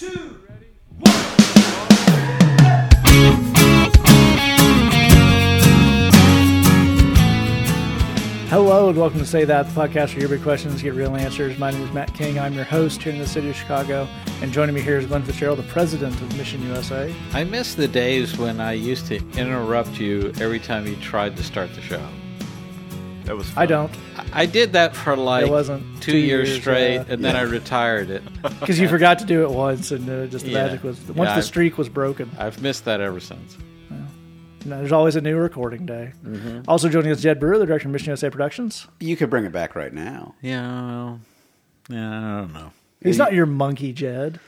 two, Hello and welcome to Say That, the podcast where your big questions get real answers. My name is Matt King. I'm your host here in the city of Chicago. And joining me here is Glenn Fitzgerald, the president of Mission USA. I miss the days when I used to interrupt you every time you tried to start the show. That was fun. I don't, I did that for like It wasn't two, two years, years, straight, yeah. and then I retired it. because you forgot to do it once, and uh, just the Yeah. magic was once Yeah, the I- streak was broken. I've missed that ever since. You there's always a new recording day. Mm-hmm. Also joining us, Jed Brewer, the director of Mission USA Productions. You could bring it back right now. Yeah, well, yeah, I don't know. He's not your monkey, Jed.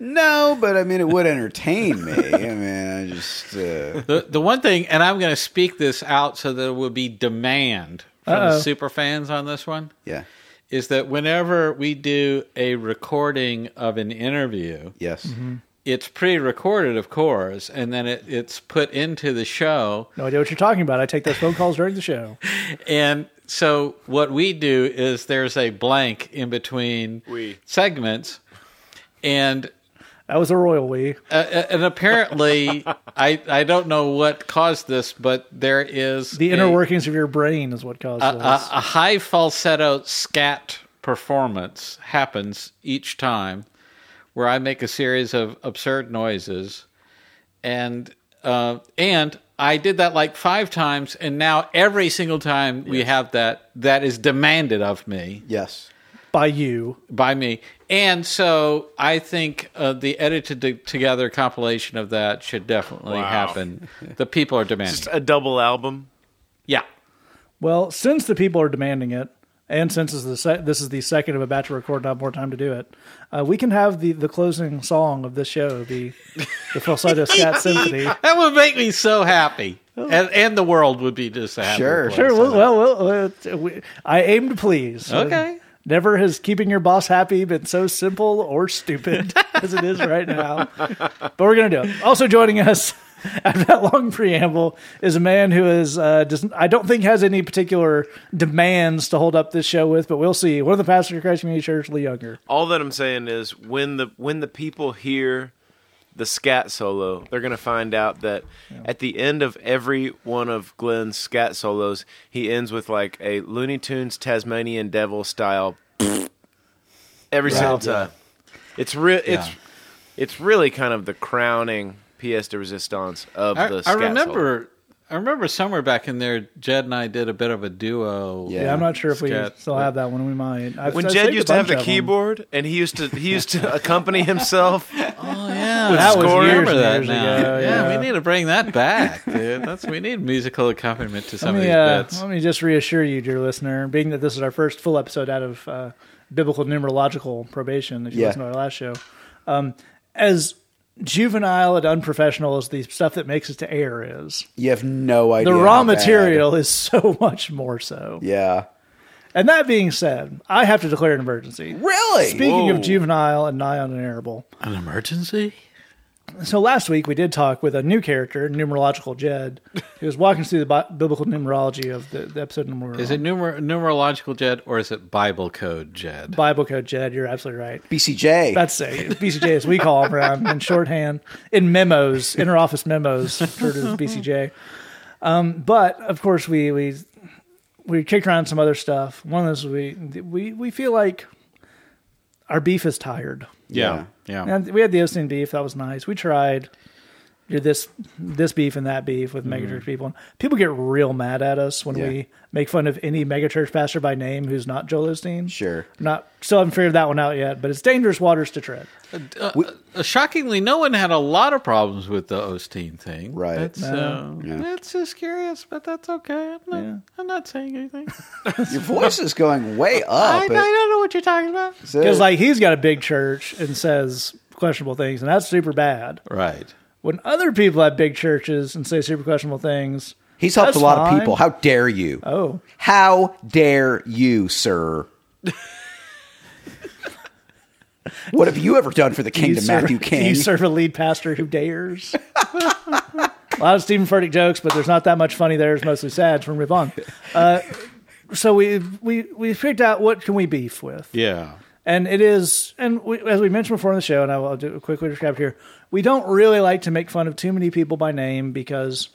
No, but I mean, it would entertain me. I mean, I just. Uh, The the one thing, and I'm going to speak this out so there will be demand from Uh-oh. the super fans on this one, yeah. is that whenever we do a recording of an interview, Yes. Mm-hmm. it's pre-recorded, of course, and then it, it's put into the show. No idea what you're talking about. I take those phone calls during the show. And so what we do is there's a blank in between We. segments, and That was a royal we. uh, and apparently I I don't know what caused this, but there is The a, inner workings of your brain is what caused a, this. a, a high falsetto scat performance happens each time, where I make a series of absurd noises, and uh, and I did that like five times, and now every single time we have that, that is demanded of me. Yes. by you. by me. And so I think uh, the edited to- together compilation of that should definitely Wow. happen. The people are demanding. Just a double album. yeah. Well, since the people are demanding it, and since this is the, se- this is the second of a batch to record, and I have more time to do it, uh, we can have the, the closing song of this show be the falsetto scat symphony. That would make me so happy. And, and the world would be just a happy Sure, place. Sure. Well, well, well uh, we, I aim to please. Okay. Never has keeping your boss happy been so simple or stupid as it is right now. But we're gonna do it. Also joining us after that long preamble is a man who is uh, does I don't think has any particular demands to hold up this show with, but we'll see. One of the pastors of Christ Community Church, Lee Younger. All that I'm saying is when the when the people hear the scat solo, they're gonna find out that at the end of every one of Glenn's scat solos, he ends with like a Looney Tunes Tasmanian Devil style every single time. It's real. It's it's really kind of the crowning pièce de résistance of I, the I remember solo. Remember. I remember somewhere back in there, Jed and I did a bit of a duo. Yeah. Yeah, I'm not sure if we Scat. still have that one. We might. I've, when I've Jed used to have the of them. keyboard and he used to he used to accompany himself Oh yeah, That was years remember that years now. ago, yeah. yeah. we need to bring that back, dude. That's we need musical accompaniment to some Let of me, these uh, bits. let me just reassure you, dear listener, being that this is our first full episode out of uh, biblical numerological probation, if you Yeah. listen to our last show, um, as juvenile and unprofessional as the stuff that makes it to air is, You have no idea. the raw how bad. material is so much more so. Yeah. And that being said, I have to declare an emergency. Really? Speaking Whoa. of juvenile and nigh unairable, An emergency? So last week we did talk with a new character, numerological Jed, who was walking us through the bi- biblical numerology of the, the episode number. Is it numer- numerological Jed or is it Bible code Jed? Bible code Jed? You're absolutely right. BCJ. That's a BCJ as we call them around in shorthand in memos, interoffice memos, referred to as BCJ. Um, but of course, we we we kicked around some other stuff. One of those we we we feel like our beef is tired. Yeah, yeah. And we had the Osteen beef. That was nice. We tried do this this beef and that beef with megachurch people. And people get real mad at us when Yeah. we make fun of any megachurch pastor by name who's not Joel Osteen. Sure. Not still haven't figured that one out yet, but it's dangerous waters to tread. Uh, shockingly, no one had a lot of problems with the Osteen thing. Right. That's, uh, Yeah. that's just curious, but that's okay. I'm not, Yeah. I'm not saying anything. Your voice is going way up. I, I don't know what you're talking about. so- Because like he's got a big church and says questionable things, and that's super bad. Right. When other people have big churches and say super questionable things, he's helped a lot fine. of people. How dare you? Oh, How dare you, sir? what have you ever done for the kingdom, serve- Matthew do King? You serve a lead pastor who dares. a lot of Steven Furtick jokes, but there's not that much funny there. It's mostly sad. So we're move on. Uh, so we we we figured out what can we beef with. Yeah. And it is, and we, as we mentioned before in the show, and I will do a quick recap here, we don't really like to make fun of too many people by name because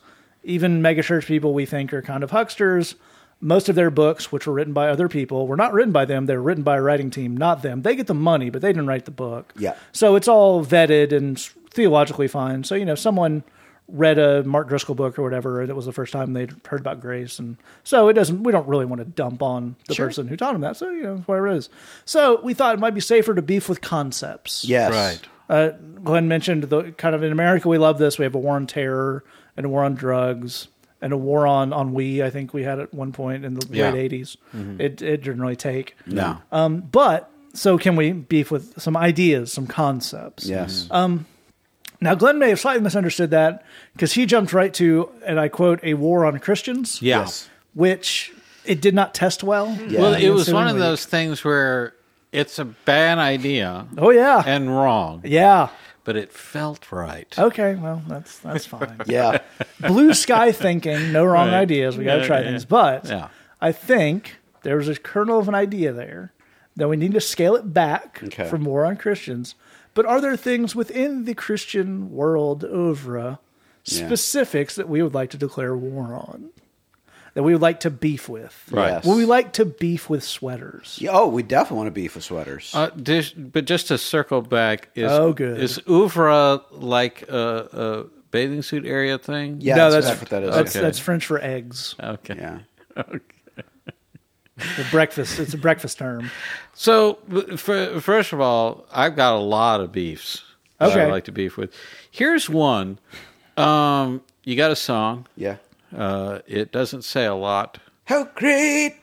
even megachurch people we think are kind of hucksters. Most of their books, which were written by other people, were not written by them. They were written by a writing team, not them. They get the money, but they didn't write the book. Yeah. So it's all vetted and theologically fine. So, you know, someone read a Mark Driscoll book or whatever, and it was the first time they'd heard about grace. And so it doesn't, we don't really want to dump on the person who taught them that. So, you know, whatever it is. So we thought it might be safer to beef with concepts. Yes. Right. Uh, Glenn mentioned the kind of in America we love this. We have a war on terror and a war on drugs and a war on on we. I think we had at one point in the Yeah. late 80s It it didn't really take. No. Um, but so can we beef with some ideas, some concepts? yes. Now Glenn may have slightly misunderstood that because he jumped right to and I quote a war on Christians, Yeah. Yes. which it did not test well. Yeah. Well, it was one of week. those things where it's a bad idea Oh yeah, and wrong, yeah. but it felt right. Okay, well that's that's fine. Yeah. blue sky thinking, no wrong Right. ideas. We got to Yeah, try yeah. things. But Yeah. I think there's a kernel of an idea there that we need to scale it back Okay. from war on Christians. But are there things within the Christian world oeuvre, Yeah. specifics that we would like to declare war on? That we would like to beef with? Right. Yes. Would we like to beef with sweaters? Yeah, Oh, we definitely want to beef with sweaters. Uh, dis- but just to circle back, is Oh, good. is oeuvre like a, a bathing suit area thing? yeah, no, that's, that's what that is. That's, Okay. that's French for eggs. Okay. yeah. The breakfast. It's a breakfast term. So, for, first of all, I've got a lot of beefs. that Okay. I like to beef with. Here's one. Um, you got a song. Yeah. Uh, it doesn't say a lot. How great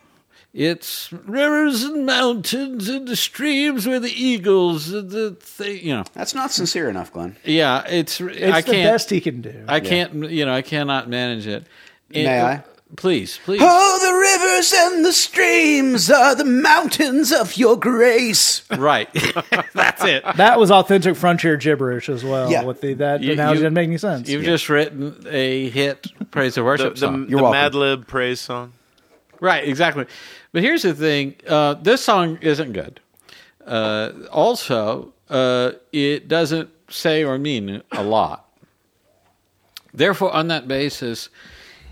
It's rivers and mountains and the streams where the eagles, the, the thing, you know. That's not sincere enough, Glenn. Yeah, it's. It's I the can't. best he can do. I can't. You know, I cannot manage it. May I? Please, please. Oh, the rivers and the streams are the mountains of your grace. Right. That's it. That was authentic frontier gibberish as well. Yeah. With the that You- analogy you- didn't make any sense. You've just written a hit praise and worship The, song. the, You're the. Mad Lib praise song. Right, exactly. But here's the thing: uh, this song isn't good. Uh, also, uh, it doesn't say or mean a lot. Therefore, on that basis,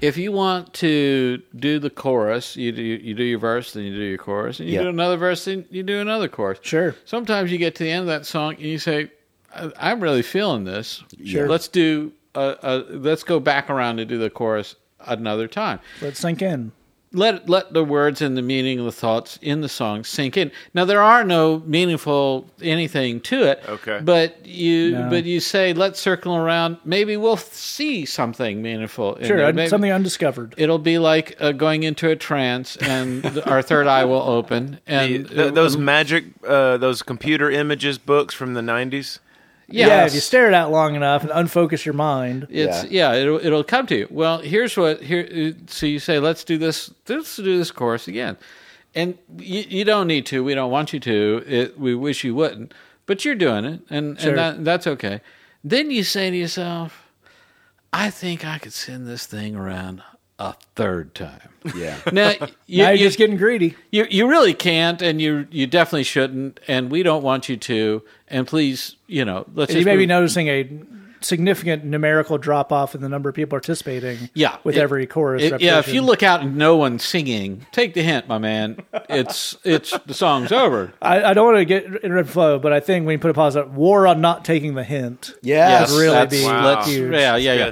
if you want to do the chorus, you do you do your verse, then you do your chorus, and you Yeah. do another verse, then you do another chorus. Sure. Sometimes you get to the end of that song and you say, I- "I'm really feeling this. Sure. Let's do a, a, let's go back around and do the chorus another time." Let's sink in. Let let the words and the meaning and the thoughts in the song sink in. Now there are no meaningful anything to it. Okay. But you No. but you say let's circle around. Maybe we'll see something meaningful. In Sure, there. un- Maybe something undiscovered. It'll be like uh, going into a trance, and our third eye will open, The- and th- those magic, uh, those computer images books from the '90s. Yeah, Yes. if you stare at it out long enough and unfocus your mind. It's yeah, it'll it'll come to you. Well, here's what here. uh, So you say, let's do this. Let's do this course again, and you, you don't need to. We don't want you to. It, we wish you wouldn't, but you're doing it, and Sure. and that, that's okay. Then you say to yourself, I think I could send this thing around a third time. Yeah. Now you, now you're you- just getting greedy. you you really can't, and you you definitely shouldn't, and we don't want you to. And please, you know, let's You just may be noticing a significant numerical drop off in the number of people participating. Yeah, with it- every chorus. it- yeah, if you look out and no one's singing, take the hint, my man. It's it's the song's over. I, I don't want to get in red flow, but I think when you put a pause on war on not taking the hint. Yes. Would really that's- be Wow. let's- huge. Yeah, yeah, yeah.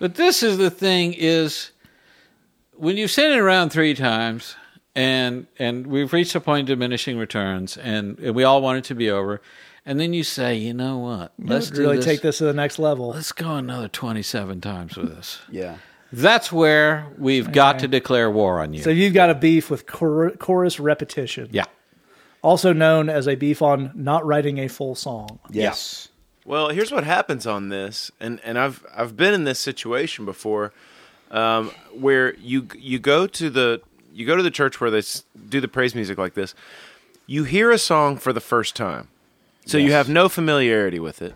But this is the thing: is when you've sent it around three times, and and we've reached a point of diminishing returns, and, and we all want it to be over, and then you say, you know what? Let's Let's really do take this to the next level. Let's go another twenty-seven times with this. Yeah. That's where we've got to declare war on you. So you've got a beef with chor- chorus repetition. yeah. Also known as a beef on not writing a full song. Yes. Well, here's what happens on this, and and I've I've been in this situation before, um, where you you go to the you go to the church where they do the praise music like this. You hear a song for the first time, so you have no familiarity with it.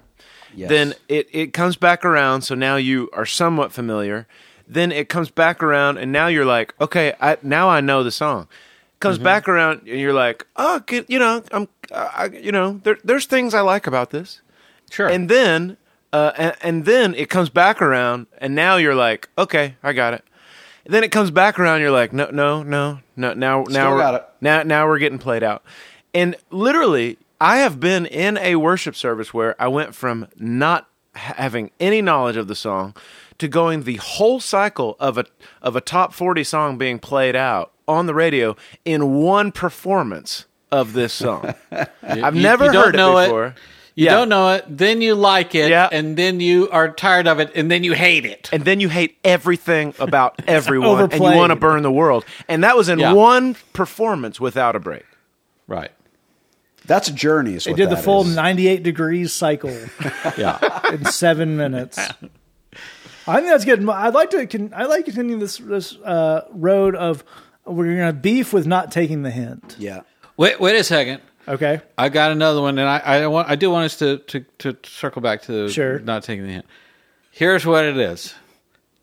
Yes. Then it it comes back around, so now you are somewhat familiar. Then it comes back around, and now you're like, okay, I, now I know the song. comes back around, and you're like, oh, good, you know, I'm, I, you know, there, there's things I like about this. Sure. And then, uh, and, and then it comes back around, and now you're like, okay, I got it. And then it comes back around, you're like, no, no, no, no. Now, now, we're, got it. now, now we're getting played out. And literally, I have been in a worship service where I went from not having any knowledge of the song to going the whole cycle of a of a top 40 song being played out on the radio in one performance of this song. I've You- never you don't heard know it it. Before. You Yeah. don't know it, then you like it, Yeah. and then you are tired of it, and then you hate it. and then you hate everything about everyone and you want to burn the world. And that was in Yeah. one performance without a break. Right. That's a journey. Is They did the that full is. 98 degrees cycle Yeah. in seven minutes. I think that's good. I'd like to. Can, I like to continue this this uh, road of we're going to beef with not taking the hint. Yeah. wait. Wait a second. Okay. I got another one, and I, I want. I do want us to, to, to circle back to Sure. not taking the hint. Here's what it is: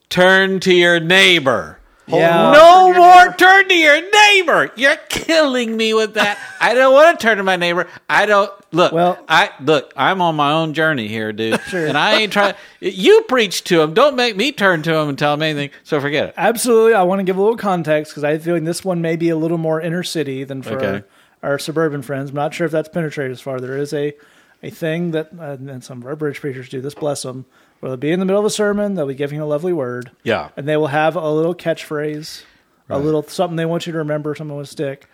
turn to your neighbor. Yeah. no more turn to your neighbor. You're killing me with that. I don't want to turn to my neighbor. I don't look. Well- I look. I'm on my own journey here, dude. Sure. And I ain't trying. You preach to him. Don't make me turn to him and tell him anything. So forget it. Absolutely. I want to give a little context because I feel like this one may be a little more inner city than for Okay. Our, suburban friends. I'm not sure if that's penetrated as far. There is a, a thing that, uh, and some of our British preachers do this, bless them, where they'll be in the middle of a sermon, they'll be giving a lovely word, Yeah. and they will have a little catchphrase, a little something they want you to remember, something will stick.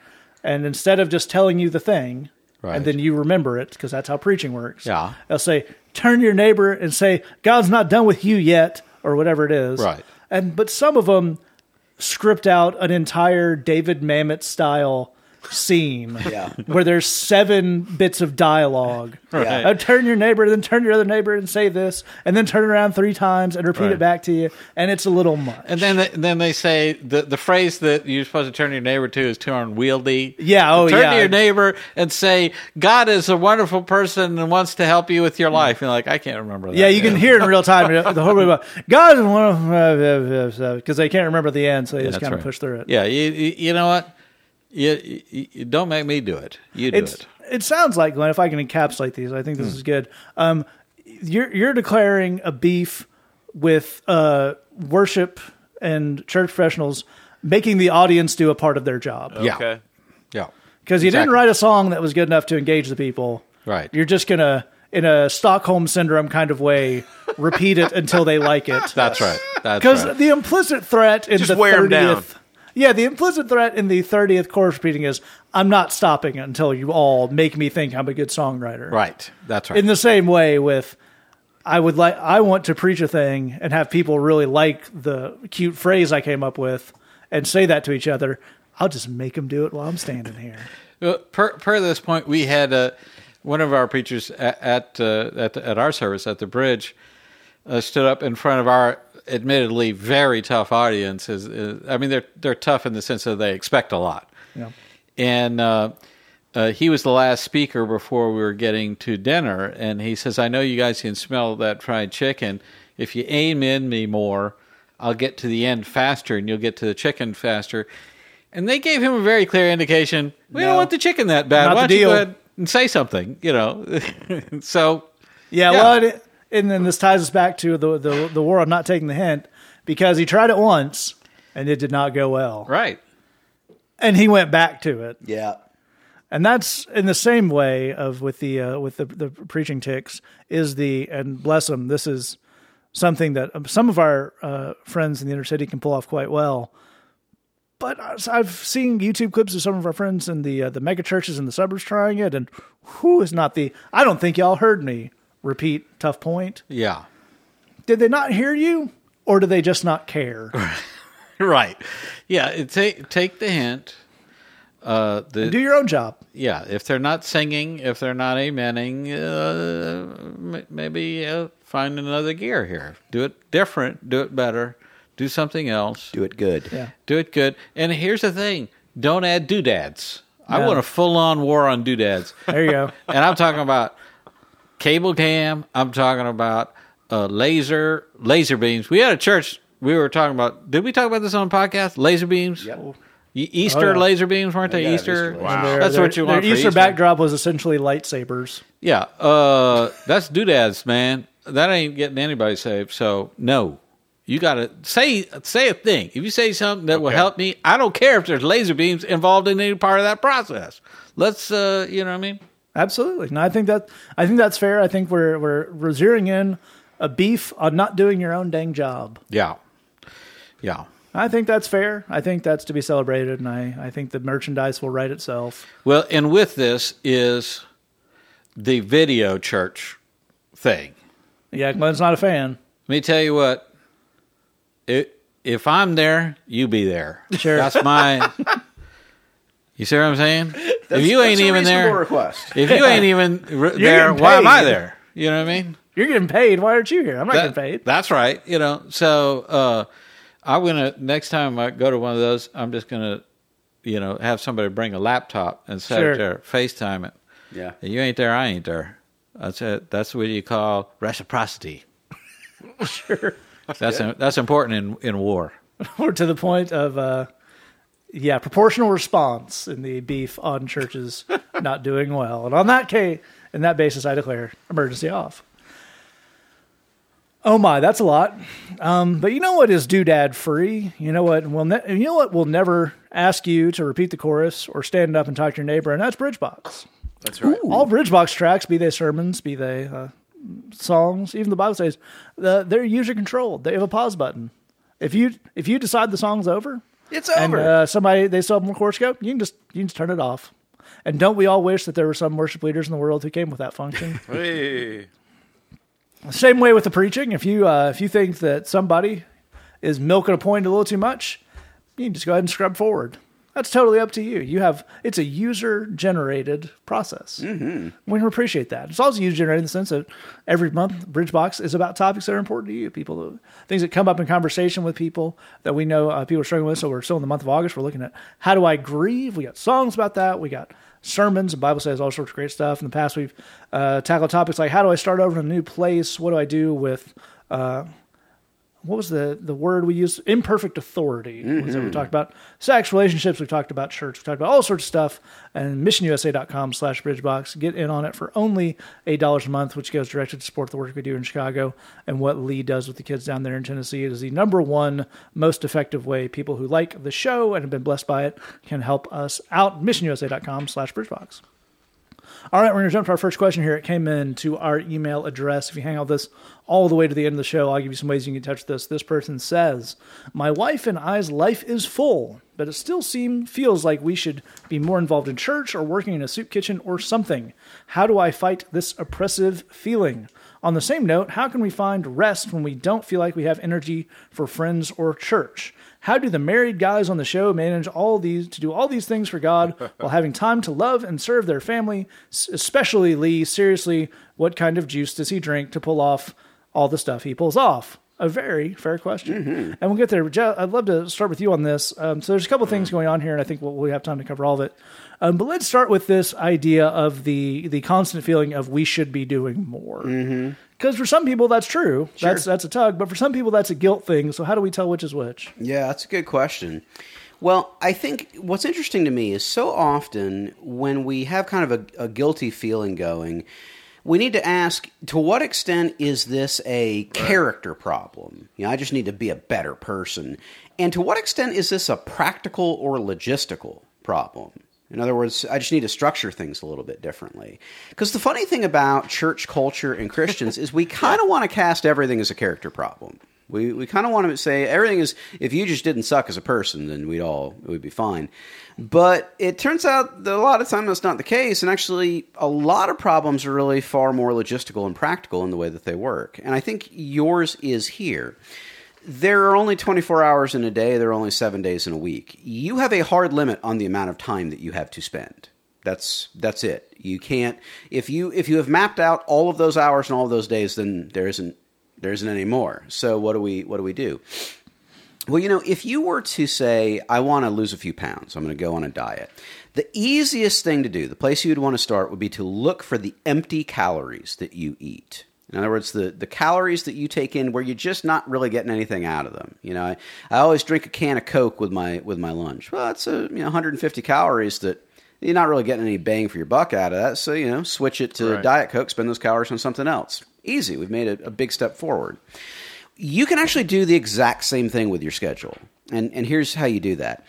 And instead of just telling you the thing, Right. and then you remember it, because that's how preaching works. Yeah. They'll say, turn your neighbor and say, God's not done with you yet, or whatever it is. Right. And but some of them script out an entire David Mamet style scene Yeah. where there's seven bits of dialogue. Right. Uh, turn your neighbor, then turn your other neighbor and say this, and then turn around three times and repeat Right. it back to you, and it's a little much. And then they, then they say the the phrase that you're supposed to turn your neighbor to is too unwieldy. Yeah, oh, turn yeah. to your neighbor and say God is a wonderful person and wants to help you with your life. And like I can't remember that. yeah, you can hear it in real time. The whole way about God is one of because they can't remember the end, so they just kind of right. push through it. Yeah, you, you, you know what? You, you, you don't make me do it. You do it's it. it sounds like Glenn. If I can encapsulate these, I think this is good. Um, you're you're declaring a beef with uh, worship and church professionals making the audience do a part of their job Yeah. Okay. Yeah. because you didn't write a song that was good enough to engage the people. Right. You're just gonna in a Stockholm syndrome kind of way repeat it until they like it. That's right. That's Because right. the implicit threat in Just the wear 'em down. thirtieth, yeah, the implicit threat in the thirtieth chorus repeating is, "I'm not stopping until you all make me think I'm a good songwriter." right. That's right. In the same way, with I would like, I want to preach a thing and have people really like the cute phrase I came up with and say that to each other. I'll just make them do it while I'm standing here. Well, per, per this point, we had uh, one of our preachers at at, uh, at, at our service at the bridge uh, stood up in front of our admittedly very tough audience. Is, is, I mean, they're they're tough in the sense that they expect a lot. Yeah. And uh, uh, he was the last speaker before we were getting to dinner, and he says, "I know you guys can smell that fried chicken. If you aim in me more, I'll get to the end faster, and you'll get to the chicken faster." And they gave him a very clear indication: we don't want the chicken that bad. Not Why the don't you deal. go ahead and say something? You know. so Yeah, Yeah. well, it, and then this ties us back to the, the the war of not taking the hint because he tried it once and it did not go well, right, and he went back to it. Yeah. and that's in the same way of with the uh, with the the preaching tics is the and bless them this is something that um, some of our uh, friends in the inner city can pull off quite well but I- I've seen YouTube clips of some of our friends in the uh, the mega churches in the suburbs trying it, and who is not the? I don't think y'all heard me repeat tough point. yeah, Did they not hear you, or do they just not care? right, yeah. Take take the hint. Uh, the Do your own job. yeah, if they're not singing, if they're not amening, uh, m- maybe uh, find another gear here. Do it different. Do it better. Do something else. Do it good. Yeah. Do it good. And here's the thing: don't add doodads. I want a full-on war on doodads. There you go. and I'm talking about cable cam. I'm talking about uh, laser laser beams. We had a church. We were talking about. Did we talk about this on podcast? Laser beams. Yep. Easter Oh, yeah. laser beams weren't they? Yeah, Easter. Easter Wow. Their- That's their- what you want. Their for Easter, Easter. backdrop was essentially lightsabers. Yeah, uh, that's doodads, man. That ain't getting anybody saved. So no, you got to say say a thing. If you say something that will help me, I don't care if there's laser beams involved in any part of that process. Let's, uh, you know what I mean? Absolutely. No, I think that I think that's fair. I think we're we're, we're zeroing in a beef on not doing your own dang job. Yeah, yeah. I think that's fair. I think that's to be celebrated, and I, I think the merchandise will write itself. Well, and with this is the video church thing. Yeah, Glenn's not a fan. Let me tell you what. It, if I'm there, you be there. Sure. That's my. You see what I'm saying? If you ain't even there, request. if you ain't even r- there, getting why am I paid. there? You know what I mean? You're getting paid. Why aren't you here? I'm not That- getting paid. That's right. You know, so uh, I'm gonna next time I go to one of those, I'm just gonna, you know, have somebody bring a laptop and set Sure. it there, FaceTime it. Yeah. And you ain't there, I ain't there. That's it. That's what you call reciprocity. Sure. That's that's important in in war. or to the point of, uh, yeah, proportional response in the beef on churches not doing well. And on that case, in that basis, I declare emergency off. Oh my, that's a lot. Um, but you know what is doodad free? You know what? We'll ne- you know what We'll never ask you to repeat the chorus or stand up and talk to your neighbor, and that's Bridgebox. That's right. All Bridgebox tracks, be they sermons, be they uh, songs, even the Bible says, the, they're user controlled. They have a pause button. If you if you decide the song's over, It's and over. uh, somebody they still have more chorus go, you can just you can just turn it off. And don't we all wish that there were some worship leaders in the world who came with that function? Hey. Same way with the preaching. If you uh, if you think that somebody is milking a point a little too much, you can just go ahead and scrub forward. That's totally up to you. You have it's a user generated process. Mm-hmm. We appreciate that. It's also user generated in the sense that every month Bridgebox is about topics that are important to you. People, things that come up in conversation with people that we know uh, people are struggling with. So we're still in the month of August. We're looking at how do I grieve. We got songs about that. We got sermons. The Bible says all sorts of great stuff. In the past, we've uh, tackled topics like how do I start over in a new place? What do I do with uh, what was the the word we used? Imperfect authority. Was that we mm-hmm. talked about sex, relationships. We talked about church. We talked about all sorts of stuff. And missionusa.com slash bridgebox. Get in on it for only eight dollars a month, which goes directly to support the work we do in Chicago and what Lee does with the kids down there in Tennessee. It is the number one most effective way people who like the show and have been blessed by it can help us out. Missionusa.com slash bridgebox. All right, we're going to jump to our first question here. It came in to our email address. If you hang out this all the way to the end of the show, I'll give you some ways you can touch this. This person says, "My wife and I's life is full, but it still seem feels like we should be more involved in church or working in a soup kitchen or something. How do I fight this oppressive feeling?" On the same note, how can we find rest when we don't feel like we have energy for friends or church? How do the married guys on the show manage all these to do all these things for God while having time to love and serve their family? S- Especially Lee. Seriously, what kind of juice does he drink to pull off all the stuff he pulls off? A very fair question, and we'll get there. Je- I'd love to start with you on this. Um, so there's a couple things going on here, and I think we'll, we have time to cover all of it. Um, but let's start with this idea of the the constant feeling of we should be doing more. Because for some people that's true, that's that's a tug, but for some people that's a guilt thing. So how do we tell which is which? Yeah, that's a good question. Well, I think what's interesting to me is so often when we have kind of a, a guilty feeling going, we need to ask to what extent is this a character problem? You know, I just need to be a better person. And to what extent is this a practical or logistical problem? In other words, I just need to structure things a little bit differently. Because the funny thing about church culture and Christians is we kind of want to cast everything as a character problem. We we kind of want to say everything is if you just didn't suck as a person, then we'd all it would be fine. But it turns out that a lot of time that's not the case, and actually a lot of problems are really far more logistical and practical in the way that they work. And I think yours is here. There are only 24 hours in a day, there are only 7 days in a week. You have a hard limit on the amount of time that you have to spend. That's that's it. You can't if you if you have mapped out all of those hours and all of those days then there isn't there isn't any more. So what do we what do we do? Well, you know, if you were to say, I want to lose a few pounds, I'm going to go on a diet, the easiest thing to do, the place you would want to start would be to look for the empty calories that you eat. In other words, the, the calories that you take in where you're just not really getting anything out of them. You know, I, I always drink a can of Coke with my with my lunch. Well, that's a you know 150 calories that you're not really getting any bang for your buck out of that. So you know, switch it to Right. Diet Coke, spend those calories on something else. Easy. We've made a, a big step forward. You can actually do the exact same thing with your schedule, and and here's how you do that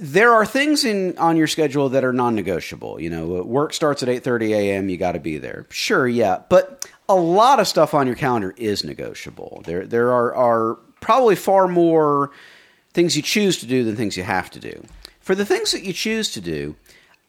there are things in on your schedule that are non-negotiable. You know, work starts at 8:30 a.m. You got to be there. Sure, yeah, but a lot of stuff on your calendar is negotiable. There there are are probably far more things you choose to do than things you have to do. For the things that you choose to do,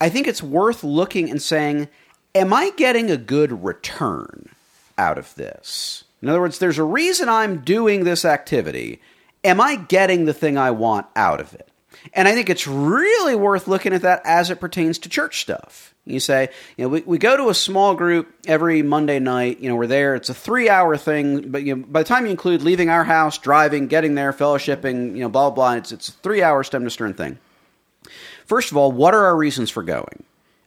I think it's worth looking and saying, am I getting a good return out of this? In other words, there's a reason I'm doing this activity. Am I getting the thing I want out of it? And I think it's really worth looking at that as it pertains to church stuff. You say, you know, we, we go to a small group every Monday night. You know, we're there. It's a three hour thing, but you know, by the time you include leaving our house, driving, getting there, fellowshipping, you know, blah, blah, blah, it's, it's a three hour stem to stern thing. First of all, what are our reasons for going?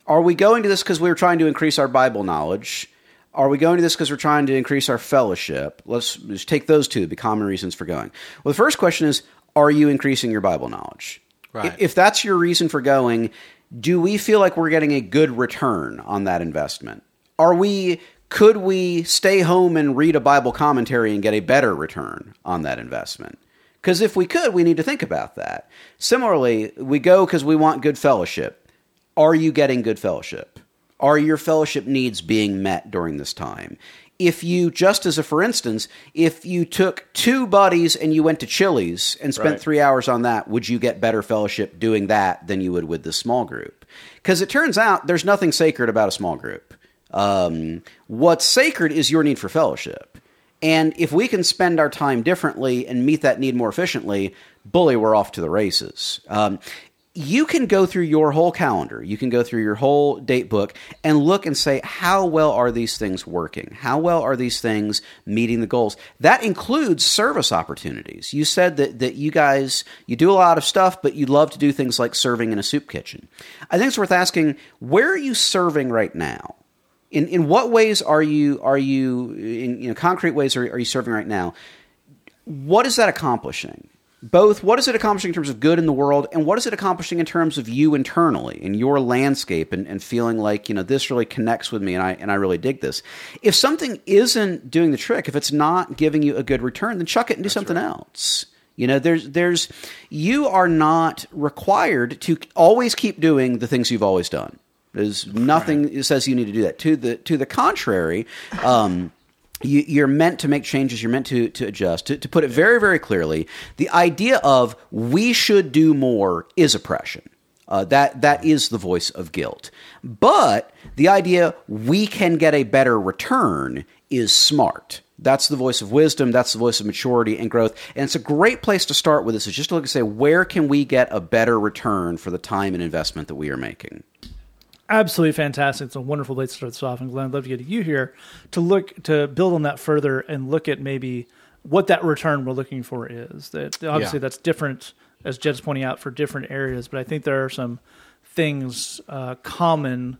Are we going to this because we were trying to increase our Bible knowledge? Are we going to this because we're trying to increase our fellowship? Let's just take those two, the common reasons for going. Well, the first question is Are you increasing your Bible knowledge? Right. If that's your reason for going, do we feel like we're getting a good return on that investment? Are we could we stay home and read a Bible commentary and get a better return on that investment? Because if we could, we need to think about that. Similarly, we go because we want good fellowship. Are you getting good fellowship? Are your fellowship needs being met during this time? If you, just as a for instance, if you took two buddies and you went to Chili's and spent Right. three hours on that, would you get better fellowship doing that than you would with the small group? Because it turns out there's nothing sacred about a small group. Um, what's sacred is your need for fellowship. And if we can spend our time differently and meet that need more efficiently, bully, we're off to the races. Um, you can go through your whole calendar, you can go through your whole date book and look and say, how well are these things working? How well are these things meeting the goals? That includes service opportunities. You said that, that you guys, you do a lot of stuff, but you love to do things like serving in a soup kitchen. I think it's worth asking, where are you serving right now? In in what ways are you are you in you know concrete ways are, are you serving right now? What is that accomplishing? Both what is it accomplishing in terms of good in the world, and what is it accomplishing in terms of you internally in your landscape and, and feeling like you know this really connects with me and I and I really dig this. If something isn't doing the trick, if it's not giving you a good return, then chuck it and do something else. You know, there's there's you are not required to always keep doing the things you've always done. There's nothing that says you need to do that. To the to the contrary, um, you, you're meant to make changes. You're meant to to adjust. To, to put it very very clearly, the idea of we should do more is oppression. Uh, that that is the voice of guilt. But the idea we can get a better return is smart. That's the voice of wisdom. That's the voice of maturity and growth. And it's a great place to start with this. Is just to look and say where can we get a better return for the time and investment that we are making. Absolutely fantastic. It's a wonderful way to start this off. And Glenn, I'd love to get you here to look to build on that further and look at maybe what that return we're looking for is. That obviously Yeah. that's different, as Jed's pointing out, for different areas. But I think there are some things uh, common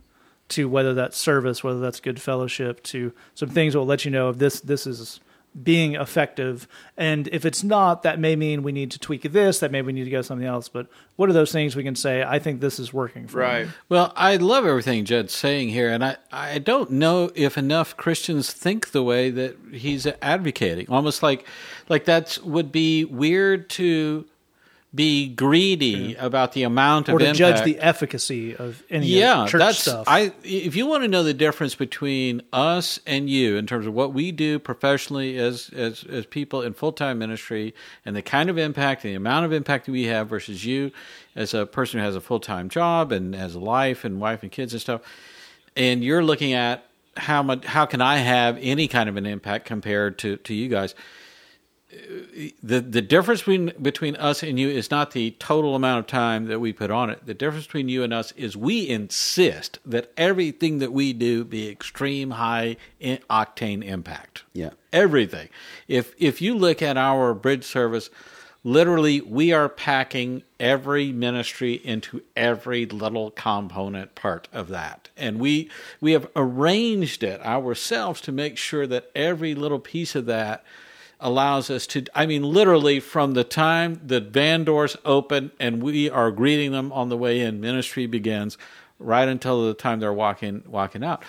to whether that's service, whether that's good fellowship, to some things that will let you know if this this is being effective. And if it's not, that may mean we need to tweak this. That maybe we need to go something else. But what are those things we can say? I think this is working for me. Well, I love everything Jed's saying here, and I, I don't know if enough Christians think the way that he's advocating. Almost like like that would be weird to be greedy about the amount of or to impact. judge the efficacy of any yeah, church that's stuff. I. If you want to know the difference between us and you in terms of what we do professionally as as as people in full time ministry and the kind of impact and the amount of impact that we have versus you as a person who has a full time job and has a life and wife and kids and stuff, and you're looking at how much how can I have any kind of an impact compared to to you guys the the difference between between us and you is not the total amount of time that we put on it. The difference between you and us is we insist that everything that we do be extreme high octane impact. Yeah. Everything. If if you look at our bridge service, literally we are packing every ministry into every little component part of that and we we have arranged it ourselves to make sure that every little piece of that allows us to i mean literally from the time the van doors open and we are greeting them on the way in ministry begins right until the time they're walking walking out.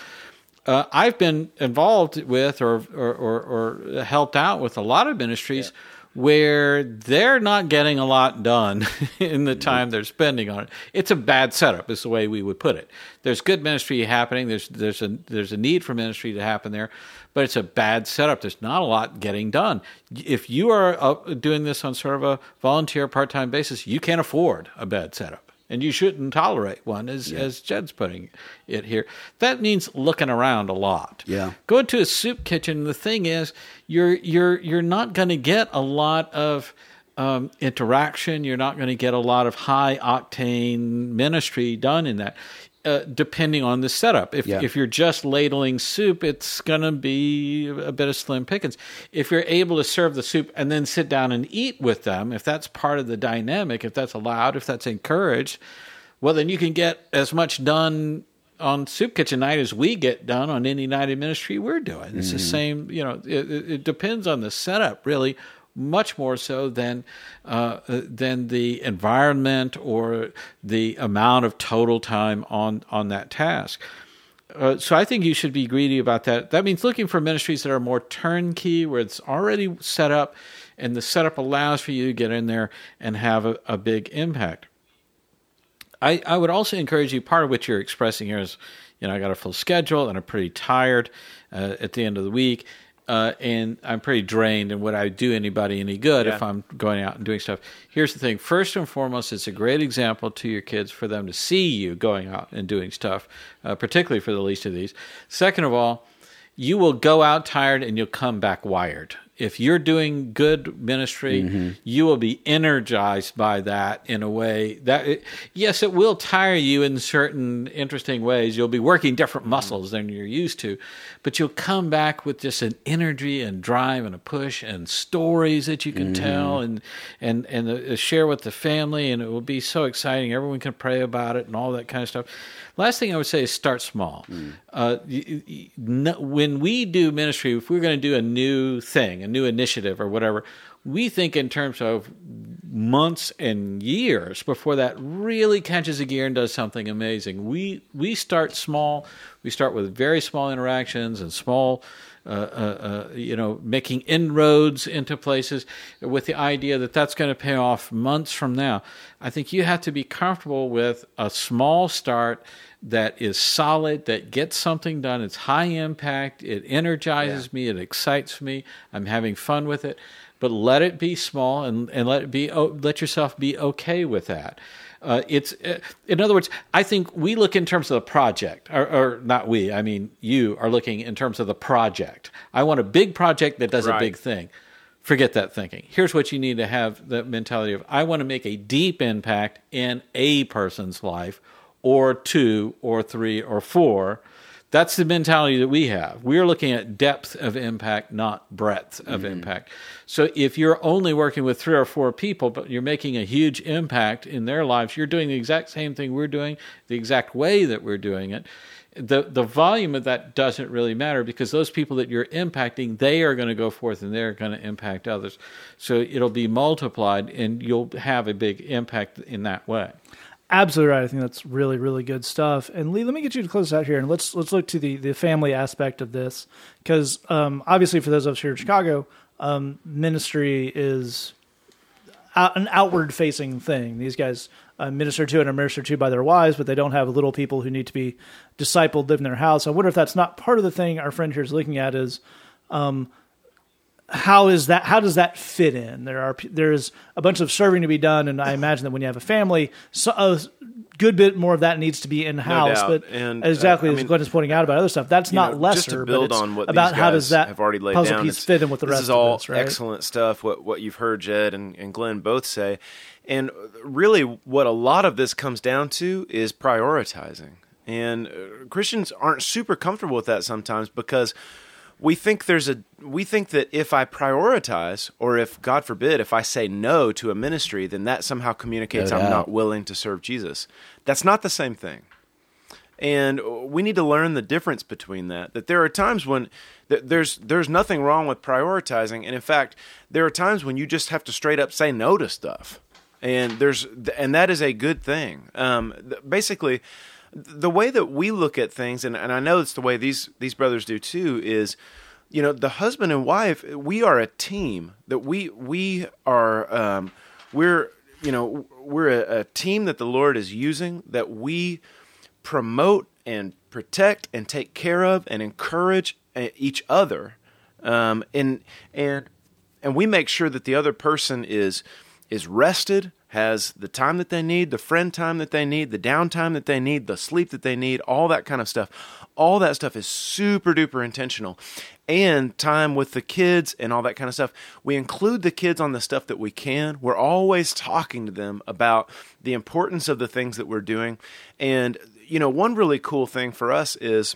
Uh, I've been involved with or, or, or, or helped out with a lot of ministries yeah where they're not getting a lot done in the mm-hmm. time they're spending on it. It's a bad setup, is the way we would put it. There's good ministry happening. There's there's a there's a need for ministry to happen there, but it's a bad setup. There's not a lot getting done. If you are doing this on sort of a volunteer part time basis, you can't afford a bad setup and you shouldn't tolerate one as yeah. as Jed's putting it here. That means looking around a lot. Yeah. Go to a soup kitchen. The thing is, you're you're you're not going to get a lot of um, interaction. You're not going to get a lot of high octane ministry done in that. Uh, depending on the setup. If yeah. if you're just ladling soup, it's gonna be a bit of slim pickings. If you're able to serve the soup and then sit down and eat with them, if that's part of the dynamic, if that's allowed, if that's encouraged, well, then you can get as much done on Soup Kitchen night as we get done on any night of ministry we're doing. It's mm-hmm. the same, you know. It, it depends on the setup, really much more so than uh, than the environment or the amount of total time on on that task. Uh, so I think you should be greedy about that. That means looking for ministries that are more turnkey, where it's already set up, and the setup allows for you to get in there and have a, a big impact. I, I would also encourage you. Part of what you're expressing here is, you know, I got a full schedule and I'm pretty tired uh, at the end of the week uh, and I'm pretty drained. And would I do anybody any good yeah. if I'm going out and doing stuff? Here's the thing: first and foremost, it's a great example to your kids for them to see you going out and doing stuff, uh, particularly for the least of these. Second of all, you will go out tired and you'll come back wired if you're doing good ministry, mm-hmm. you will be energized by that in a way that, it, yes, it will tire you in certain interesting ways. You'll be working different mm-hmm. muscles than you're used to, but you'll come back with just an energy and drive and a push and stories that you can mm-hmm. tell and and and uh, share with the family, and it will be so exciting. Everyone can pray about it and all that kind of stuff. Last thing I would say is start small. Mm. Uh, when we do ministry, if we're going to do a new thing, a new initiative or whatever, we think in terms of months and years before that really catches a gear and does something amazing. We we start small. We start with very small interactions and small uh, uh, uh, you know, making inroads into places with the idea that that's going to pay off months from now. I think you have to be comfortable with a small start that is solid, that gets something done. It's high impact. It energizes yeah. me. It excites me. I'm having fun with it. But let it be small and, and let it be let yourself be okay with that. Uh, it's uh, in other words, I think we look in terms of the project, or, or, not we. I mean, you are looking in terms of the project. I want a big project that does right. a big thing. Forget that thinking. Here's what you need to have the mentality of: I want to make a deep impact in a person's life, or two, or three, or four that's the mentality that we have. We're looking at depth of impact, not breadth of mm-hmm. impact. So if you're only working with three or four people, but you're making a huge impact in their lives, you're doing the exact same thing we're doing, the exact way that we're doing it. The the volume of that doesn't really matter because those people that you're impacting, they are going to go forth and they're going to impact others. So it'll be multiplied and you'll have a big impact in that way. Absolutely right. I think that's really, really good stuff. And Lee, let me get you to close out here, and let's let's look to the the family aspect of this, because um, obviously for those of us here in Chicago, um, ministry is an outward facing thing. These guys uh, minister to and are ministered to by their wives, but they don't have little people who need to be discipled live in their house. I wonder if that's not part of the thing our friend here is looking at is. Um, how is that how does that fit in? There are there's a bunch of serving to be done and i imagine that when you have a family so a good bit more of that needs to be in house no but and, exactly uh, as mean, glenn is pointing out about other stuff that's not know, lesser just to build on what about how does that have already laid puzzle down, piece fit in with the this rest is all of this right? excellent stuff what what you've heard jed and, and glenn both say. And really what a lot of this comes down to is prioritizing. And uh, christians aren't super comfortable with that sometimes because we think there's a we think that if I prioritize or if God forbid if I say no to a ministry then that somehow communicates No I'm not willing to serve Jesus. That's not the same thing. And we need to learn the difference between that. That there are times when th- there's there's nothing wrong with prioritizing, and in fact, there are times when you just have to straight up say no to stuff, and there's and that is a good thing. Um, basically, the way that we look at things, and, and I know it's the way these these brothers do too, is you know the husband and wife we are a team that we we are um, we're you know we're a, a team that the Lord is using that we promote and protect and take care of and encourage uh, each other um, and and and we make sure that the other person is is rested has the time that they need the friend time that they need the downtime that they need the sleep that they need all that kind of stuff. All that stuff is super duper intentional. And time with the kids and all that kind of stuff. We include the kids on the stuff that we can. We're always talking to them about the importance of the things that we're doing. And you know one really cool thing for us is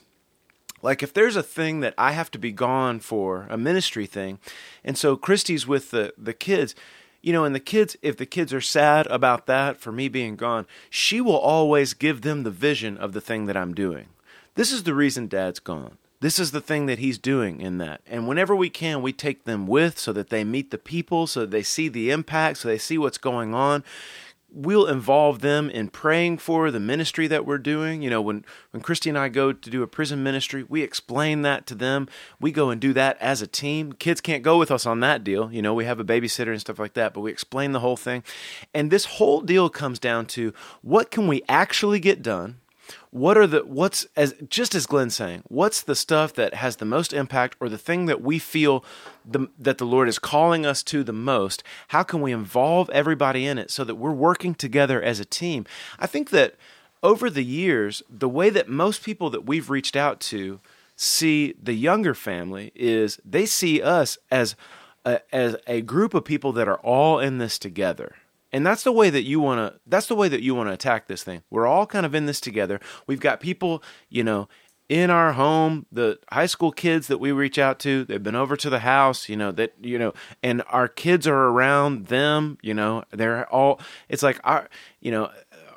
like if there's a thing that I have to be gone for, a ministry thing, and so Christy's with the the kids, you know, and the kids if the kids are sad about that for me being gone, she will always give them the vision of the thing that I'm doing. This is the reason dad's gone. This is the thing that he's doing in that. And whenever we can, we take them with so that they meet the people, so that they see the impact, so they see what's going on we'll involve them in praying for the ministry that we're doing. You know, when when Christy and I go to do a prison ministry, we explain that to them. We go and do that as a team. Kids can't go with us on that deal. You know, we have a babysitter and stuff like that, but we explain the whole thing. And this whole deal comes down to what can we actually get done? What are the what's as just as Glenn's saying, what's the stuff that has the most impact or the thing that we feel the, that the Lord is calling us to the most? How can we involve everybody in it so that we're working together as a team? I think that over the years, the way that most people that we've reached out to see the younger family is they see us as a, as a group of people that are all in this together. And that's the way that you want to that's the way that you want to attack this thing. We're all kind of in this together. We've got people, you know, in our home, the high school kids that we reach out to, they've been over to the house, you know, that you know, and our kids are around them, you know, they're all it's like our you know,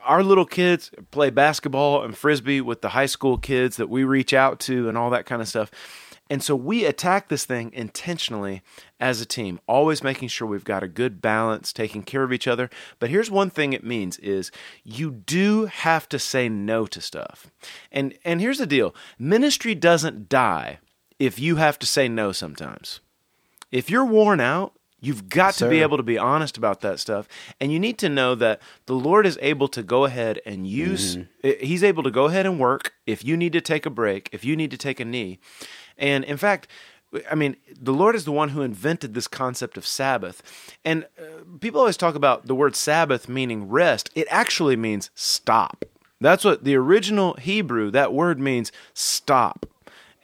our little kids play basketball and frisbee with the high school kids that we reach out to and all that kind of stuff. And so we attack this thing intentionally as a team, always making sure we've got a good balance, taking care of each other. But here's one thing it means is you do have to say no to stuff. And and here's the deal. Ministry doesn't die if you have to say no sometimes. If you're worn out, You've got to be able to be honest about that stuff. And you need to know that the Lord is able to go ahead and use, mm-hmm. He's able to go ahead and work if you need to take a break, if you need to take a knee. And in fact, I mean, the Lord is the one who invented this concept of Sabbath. And uh, people always talk about the word Sabbath meaning rest. It actually means stop. That's what the original Hebrew, that word means stop.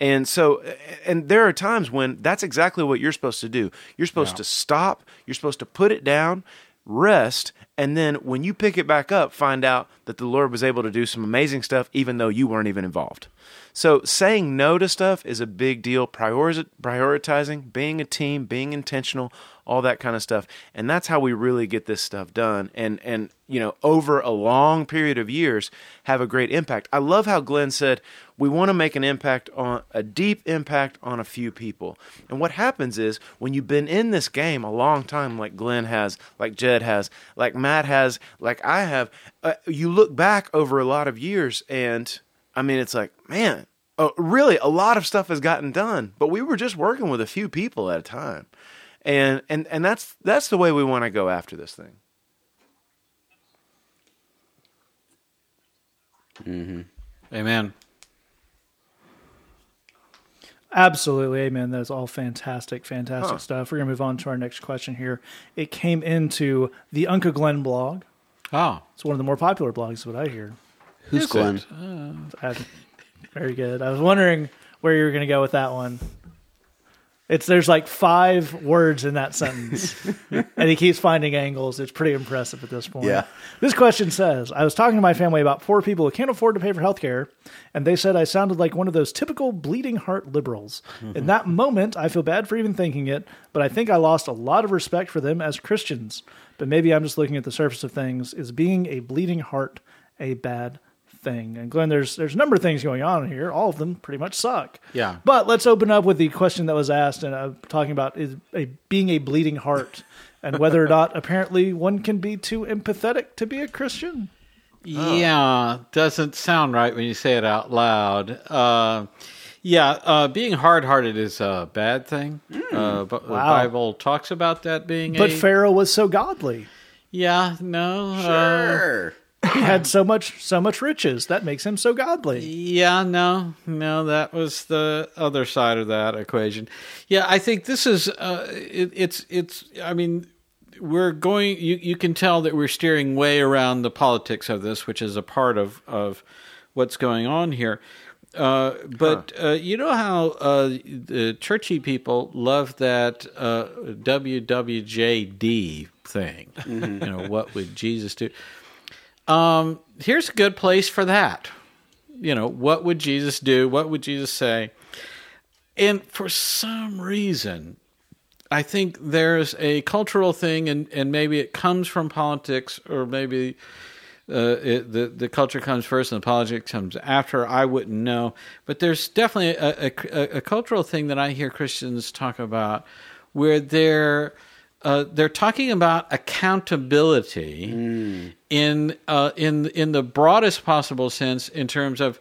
And so, and there are times when that's exactly what you're supposed to do. You're supposed to stop, you're supposed to put it down, rest, and then when you pick it back up, find out that the Lord was able to do some amazing stuff even though you weren't even involved. So, saying no to stuff is a big deal. Priori- prioritizing, being a team, being intentional, all that kind of stuff. And that's how we really get this stuff done. And, and, you know, over a long period of years, have a great impact. I love how Glenn said, we want to make an impact on a deep impact on a few people. And what happens is when you've been in this game a long time, like Glenn has, like Jed has, like Matt has, like I have, uh, you look back over a lot of years and I mean, it's like, man, uh, really, a lot of stuff has gotten done, but we were just working with a few people at a time, and and and that's that's the way we want to go after this thing. Amen. Absolutely, amen. That's all fantastic, fantastic Huh. stuff. We're gonna move on to our next question here. It came into the Uncle Glenn blog. Oh, It's one of the more popular blogs, is what I hear. Who's Is Glenn? I- oh, very good. I was wondering where you were gonna go with that one. It's there's like five words in that sentence, and he keeps finding angles. It's pretty impressive at this point. Yeah. This question says, I was talking to my family about four people who can't afford to pay for healthcare, and they said I sounded like one of those typical bleeding heart liberals. In that moment, I feel bad for even thinking it, but I think I lost a lot of respect for them as Christians. But maybe I'm just looking at the surface of things. Is being a bleeding heart a bad thing? And Glenn, there's there's a number of things going on here. All of them pretty much suck. Yeah. But let's open up with the question that was asked, and uh, talking about is a being a bleeding heart, and whether or not apparently one can be too empathetic to be a Christian. Yeah, doesn't sound right when you say it out loud. Uh, yeah, uh, being hard-hearted is a bad thing. Uh, but the Bible talks about that being But a Pharaoh was so godly; yeah, no, uh, Sure. He had so much so much riches that makes him so godly. Yeah, no, no, that was the other side of that equation. Yeah, I think this is uh, it, it's it's. I mean, we're going. You you can tell that we're steering way around the politics of this, which is a part of of what's going on here. Uh, but uh, you know how uh, the churchy people love that uh, WWJD thing. You know, what would Jesus do? Um, here's a good place for that. You know, what would Jesus do? What would Jesus say? And for some reason, I think there's a cultural thing, and, and maybe it comes from politics, or maybe uh, it, the the culture comes first and the politics comes after. I wouldn't know, but there's definitely a, a, a cultural thing that I hear Christians talk about, where they're uh, they're talking about accountability in uh, in in the broadest possible sense, in terms of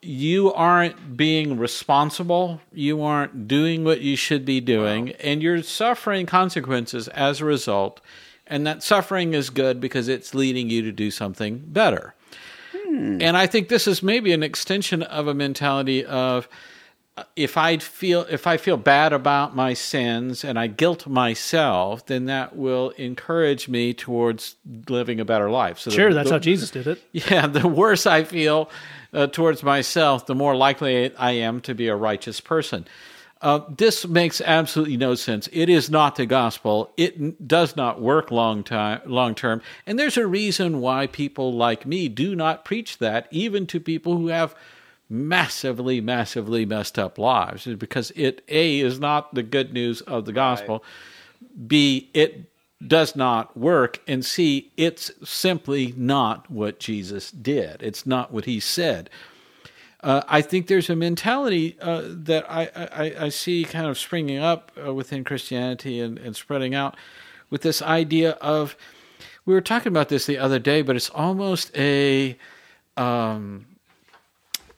you aren't being responsible, you aren't doing what you should be doing, and you're suffering consequences as a result. And that suffering is good because it's leading you to do something better. And I think this is maybe an extension of a mentality of if I feel if I feel bad about my sins and I guilt myself, then that will encourage me towards living a better life. So Sure, the- that's the- how Jesus did it. yeah, the worse I feel uh, towards myself, the more likely I am to be a righteous person. Uh, this makes absolutely no sense. It is not the gospel. It does not work long time, long term, and there's a reason why people like me do not preach that, even to people who have massively, massively messed up lives, is because it a is not the good news of the gospel. B, it does not work. And C, it's simply not what Jesus did. It's not what he said. Uh, I think there's a mentality uh, that I, I, I see kind of springing up uh, within Christianity and, and spreading out with this idea of, we were talking about this the other day, but it's almost a, um,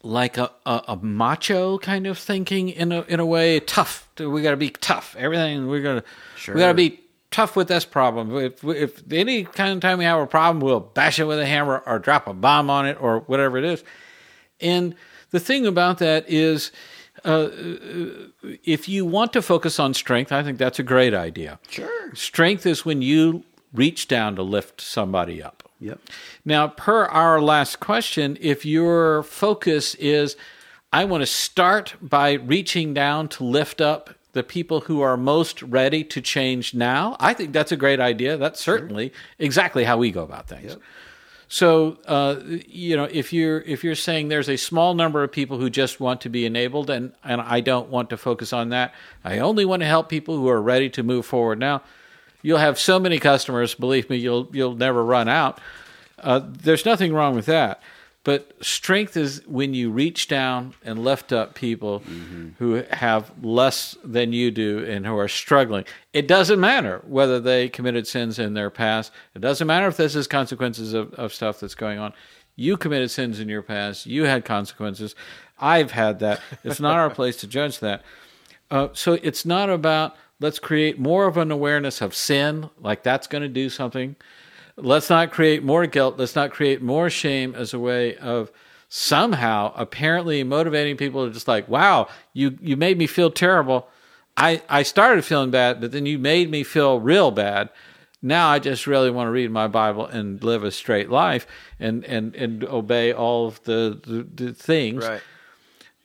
like a, a, a macho kind of thinking in a in a way. Tough. We got to be tough. Everything we're gonna we got to be tough with this problem. If if any kind of time we have a problem we'll bash it with a hammer or drop a bomb on it or whatever it is. And the thing about that is uh, if you want to focus on strength i think that's a great idea. Sure. strength is when you reach down to lift somebody up Yep. now, per our last question, if your focus is, I want to start by reaching down to lift up the people who are most ready to change now, I think that's a great idea. That's certainly exactly how we go about things. So, uh, you know, if you're if you're saying there's a small number of people who just want to be enabled, and and I don't want to focus on that, I only want to help people who are ready to move forward now you'll have so many customers. Believe me, you'll you'll never run out. Uh, there's nothing wrong with that. But strength is when you reach down and lift up people who have less than you do and who are struggling. It doesn't matter whether they committed sins in their past. It doesn't matter if this is consequences of, of stuff that's going on. You committed sins in your past. You had consequences. I've had that. It's not our place to judge that. Uh, so it's not about let's create more of an awareness of sin, like that's going to do something. Let's not create more guilt. Let's not create more shame as a way of somehow apparently motivating people to just like, wow, you, you made me feel terrible. I, I started feeling bad, but then you made me feel real bad. Now I just really want to read my Bible and live a straight life and, and, and obey all of the, the, the things Right.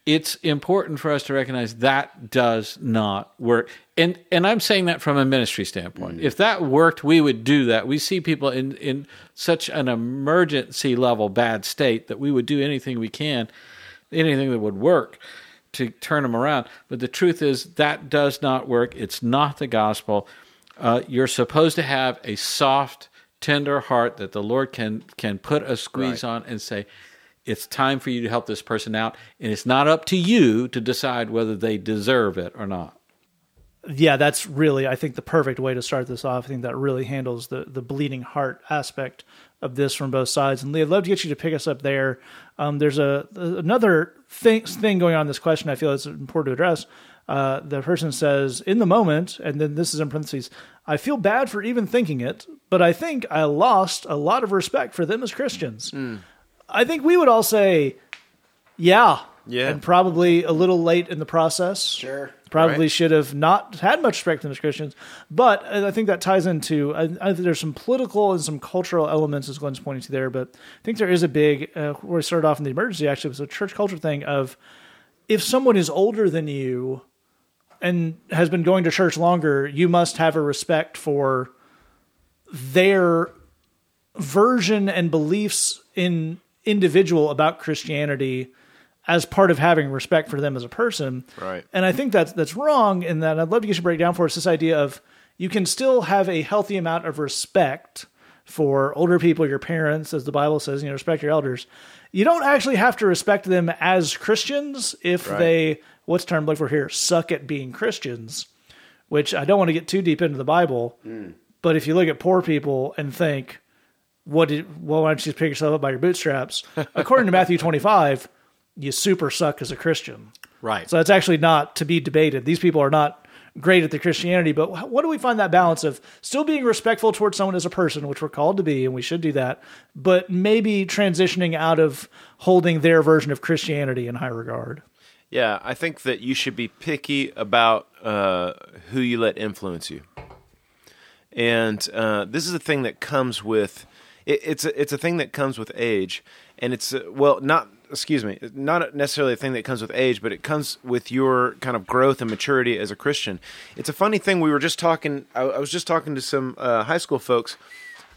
It's important for us to recognize that does not work. And and I'm saying that from a ministry standpoint. If that worked, we would do that. We see people in in such an emergency level bad state that we would do anything we can, anything that would work to turn them around. But the truth is that does not work. It's not the gospel. Uh, you're supposed to have a soft, tender heart that the Lord can can put a squeeze on and say, it's time for you to help this person out, and it's not up to you to decide whether they deserve it or not. yeah, that's really I think the perfect way to start this off. I think that really handles the the bleeding heart aspect of this from both sides. And Lee, I'd love to get you to pick us up there. Um, there's a another thing thing going on in this question. I feel it's important to address. Uh, the person says, "In the moment," and then this is in parentheses. I feel bad for even thinking it, but I think I lost a lot of respect for them as Christians. I think we would all say, "Yeah, Yeah. and probably a little late in the process. Sure. Probably Right. should have not had much respect for them as Christians. But I I think that ties into, I, I think there's some political and some cultural elements, as Glenn's pointing to there. But I think there is a big, uh, where we started off in the emergency, actually, it was a church culture thing of if someone is older than you and has been going to church longer, you must have a respect for their version and beliefs in individual about Christianity as part of having respect for them as a person. Right. And I think that's that's wrong in that I'd love to get you to break down for us this idea of you can still have a healthy amount of respect for older people, your parents, as the Bible says, you know, respect your elders. You don't actually have to respect them as Christians if Right. they what's the term like for here, suck at being Christians, which I don't want to get too deep into the Bible. Hmm. But if you look at poor people and think, what did well why don't you just pick yourself up by your bootstraps? According to matthew 25 you super suck as a christian. Right. so that's actually not to be debated. These people are not great at the christianity but what do we find that balance of still being respectful towards someone as a person which we're called to be and we should do that but maybe transitioning out of holding their version of christianity in high regard? Yeah, I think that you should be picky about uh, who you let influence you, and uh, this is a thing that comes with it, it's a, it's a thing that comes with age, and it's uh, well not excuse me not necessarily a thing that comes with age, but it comes with your kind of growth and maturity as a Christian. It's a funny thing. We were just talking. I, I was just talking to some uh, high school folks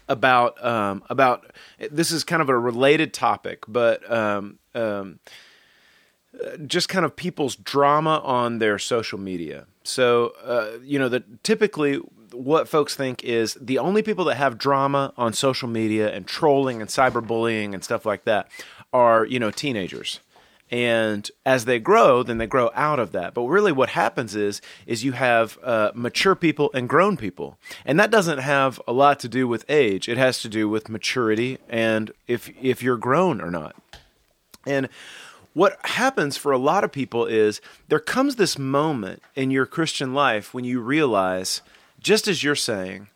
about um, about this is kind of a related topic, but um, um, just kind of people's drama on their social media. So, uh, you know, that typically what folks think is the only people that have drama on social media and trolling and cyberbullying and stuff like that are, you know, teenagers. And as they grow, then they grow out of that. But really, what happens is is you have uh, mature people and grown people, and that doesn't have a lot to do with age. It has to do with maturity and if if you're grown or not. And what happens for a lot of people is there comes this moment in your Christian life when you realize, just as you're saying,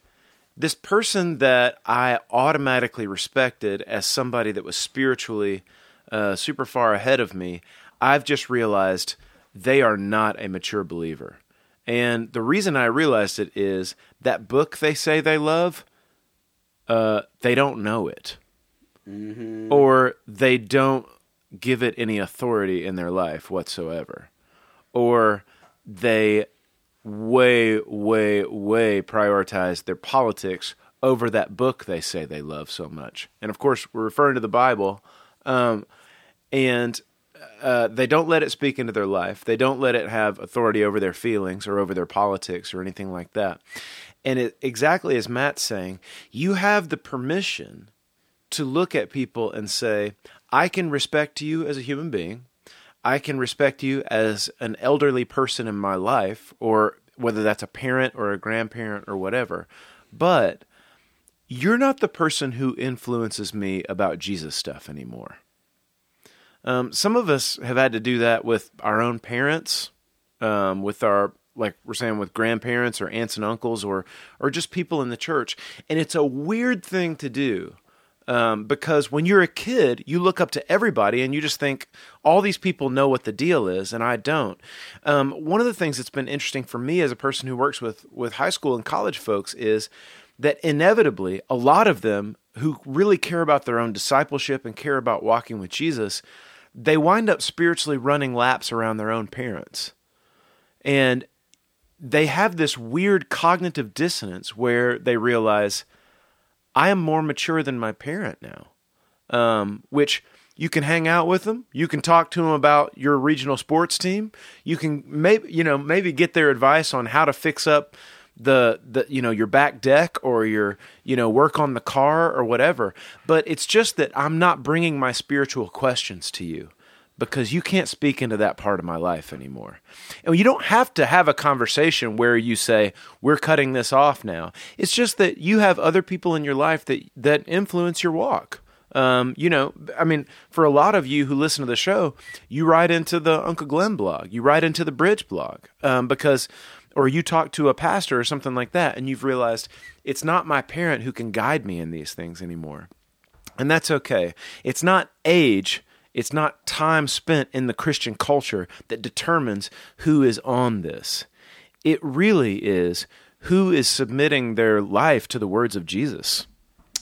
this person that I automatically respected as somebody that was spiritually uh, super far ahead of me, I've just realized they are not a mature believer. And the reason I realized it is that book they say they love, uh, they don't know it. Or they don't give it any authority in their life whatsoever, or they way, way, way prioritize their politics over that book they say they love so much. And of course, we're referring to the Bible, um, and uh, they don't let it speak into their life. They don't let it have authority over their feelings or over their politics or anything like that. And it, exactly as Matt's saying, you have the permission to look at people and say, I can respect you as a human being. I can respect you as an elderly person in my life, or whether that's a parent or a grandparent or whatever. But you're not the person who influences me about Jesus stuff anymore. Um, some of us have had to do that with our own parents, um, with our like we're saying with grandparents or aunts and uncles or or just people in the church, and it's a weird thing to do um, because when you're a kid, you look up to everybody and you just think all these people know what the deal is, and I don't. Um, one of the things that's been interesting for me as a person who works with with high school and college folks is that inevitably a lot of them who really care about their own discipleship and care about walking with Jesus, they wind up spiritually running laps around their own parents. And they have this weird cognitive dissonance where they realize, I am more mature than my parent now. Um, which you can hang out with them. You can talk to them about your regional sports team. You can maybe you know maybe get their advice on how to fix up the the you know your back deck or your you know work on the car or whatever. But it's just that I'm not bringing my spiritual questions to you because you can't speak into that part of my life anymore. And you don't have to have a conversation where you say, "We're cutting this off now." It's just that you have other people in your life that that influence your walk. Um, you know, I mean, for a lot of you who listen to the show, you write into the Uncle Glenn blog, you write into the Bridge blog, um, because, or you talk to a pastor or something like that, and you've realized it's not my parent who can guide me in these things anymore. And that's okay. It's not age, it's not time spent in the Christian culture that determines who is on this. It really is who is submitting their life to the words of Jesus.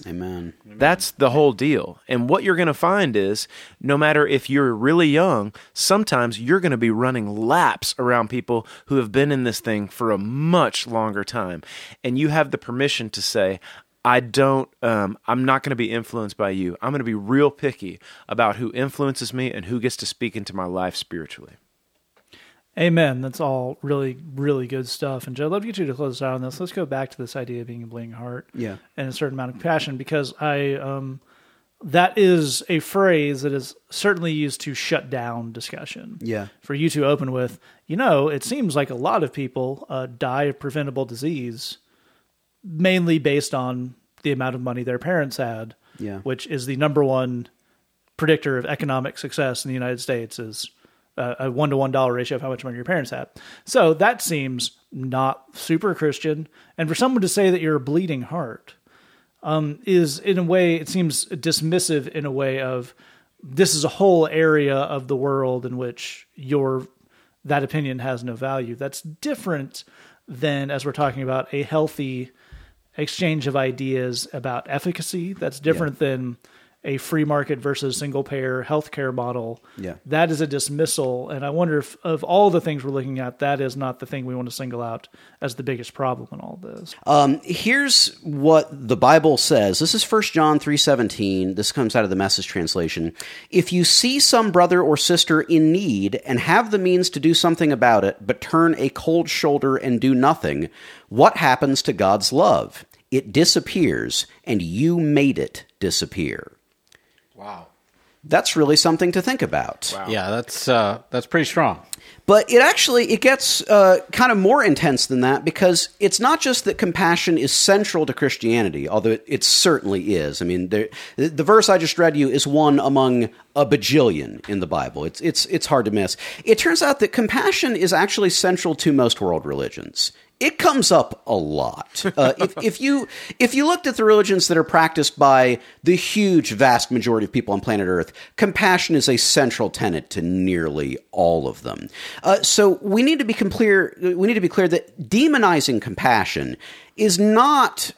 Amen. That's the whole deal. And what you're going to find is no matter if you're really young, sometimes you're going to be running laps around people who have been in this thing for a much longer time. And you have the permission to say, I don't, um, I'm not going to be influenced by you. I'm going to be real picky about who influences me and who gets to speak into my life spiritually. Amen. That's all really, really good stuff. And Joe, I'd love to get you to close out on this. Let's go back to this idea of being a bleeding heart. Yeah. And a certain amount of compassion because I, um, that is a phrase that is certainly used to shut down discussion. Yeah. For you to open with, you know, it seems like a lot of people uh, die of preventable disease mainly based on the amount of money their parents had. Yeah. Which is the number one predictor of economic success in the United States is uh, a one to one dollar ratio of how much money your parents had. So that seems not super Christian. And for someone to say that you're a bleeding heart um, is, in a way, it seems dismissive in a way of this is a whole area of the world in which your that opinion has no value. That's different than as we're talking about a healthy exchange of ideas about efficacy. That's different than a free market versus single payer healthcare model. Yeah. That is a dismissal. And I wonder if, of all the things we're looking at, that is not the thing we want to single out as the biggest problem in all this. Um, here's what the Bible says. This is 1 John 3:17. This comes out of the Message translation. If you see some brother or sister in need and have the means to do something about it, but turn a cold shoulder and do nothing, what happens to God's love? It disappears, and you made it disappear. Wow. That's really something to think about. Yeah, that's uh, that's pretty strong. But it actually it gets uh, kind of more intense than that because it's not just that compassion is central to Christianity, although it, it certainly is. I mean, there, the, the verse I just read you is one among a bajillion in the Bible. It's it's it's hard to miss. It turns out that compassion is actually central to most world religions. It comes up a lot. Uh, if, if you if you looked at the religions that are practiced by the huge, vast majority of people on planet Earth, compassion is a central tenet to nearly all of them. Uh, so we need to be clear. We need to be clear that demonizing compassion is not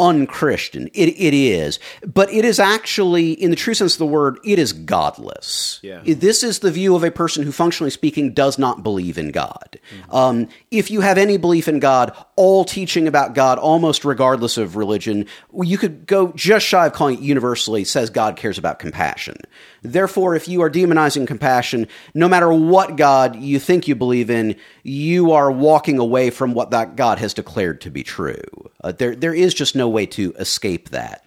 unchristian. It, it is, but it is actually, in the true sense of the word, it is godless. Yeah. This is the view of a person who, functionally speaking, does not believe in God. Um, if you have any belief in God, all teaching about God, almost regardless of religion, you could go just shy of calling it universally, says God cares about compassion. Therefore, if you are demonizing compassion, no matter what God you think you believe in, you are walking away from what that God has declared to be true. Uh, there, there is just no way to escape that.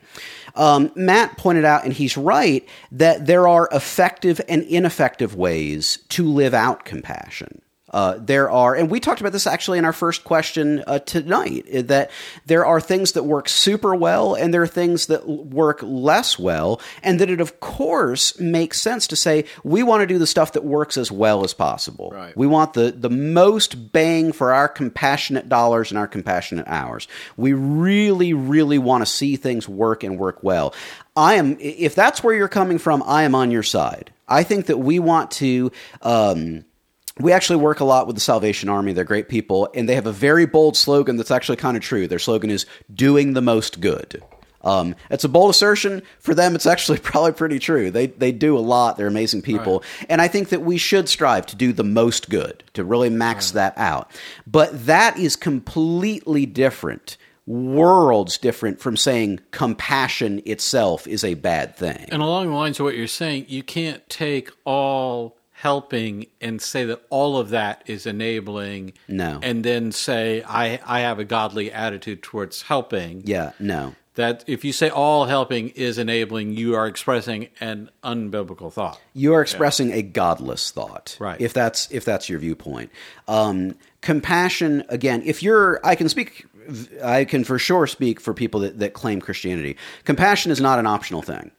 Um, Matt pointed out, and he's right, that there are effective and ineffective ways to live out compassion. Uh, there are, and we talked about this actually in our first question uh, tonight, that there are things that work super well and there are things that work less well, and that it, of course, makes sense to say we want to do the stuff that works as well as possible. Right. We want the, the most bang for our compassionate dollars and our compassionate hours. We really, really want to see things work and work well. I am, if that's where you're coming from, I am on your side. I think that we want to, um, we actually work a lot with the Salvation Army. They're great people, and they have a very bold slogan that's actually kind of true. Their slogan is "Doing the most good." Um, it's a bold assertion. For them, it's actually probably pretty true. They they do a lot. They're amazing people, and I think that we should strive to do the most good to really max that out. But that is completely different, worlds different from saying compassion itself is a bad thing. And along the lines of what you're saying, you can't take all helping and say that all of that is enabling. No. And then say, I, I have a godly attitude towards helping. yeah, no. That if you say all helping is enabling, you are expressing an unbiblical thought. you are expressing a godless thought Right. if that's if that's your viewpoint um, compassion again if you're i can speak i can for sure speak for people that, that claim christianity compassion is not an optional thing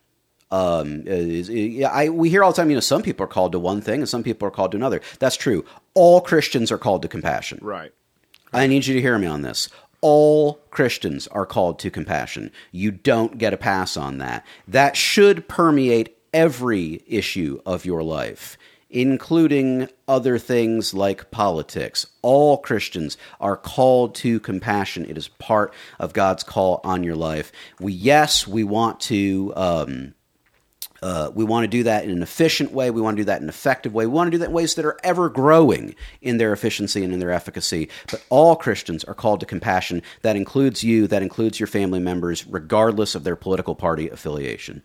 um, is, yeah, I, we hear all the time, you know, some people are called to one thing and some people are called to another. That's true. All Christians are called to compassion. Right. I need you to hear me on this. All Christians are called to compassion. You don't get a pass on that. That should permeate every issue of your life, including other things like politics. All Christians are called to compassion. It is part of God's call on your life. We, yes, we want to. Um, uh, we want to do that in an efficient way. We want to do that in an effective way. We want to do that in ways that are ever growing in their efficiency and in their efficacy. But all Christians are called to compassion. That includes you, that includes your family members, regardless of their political party affiliation.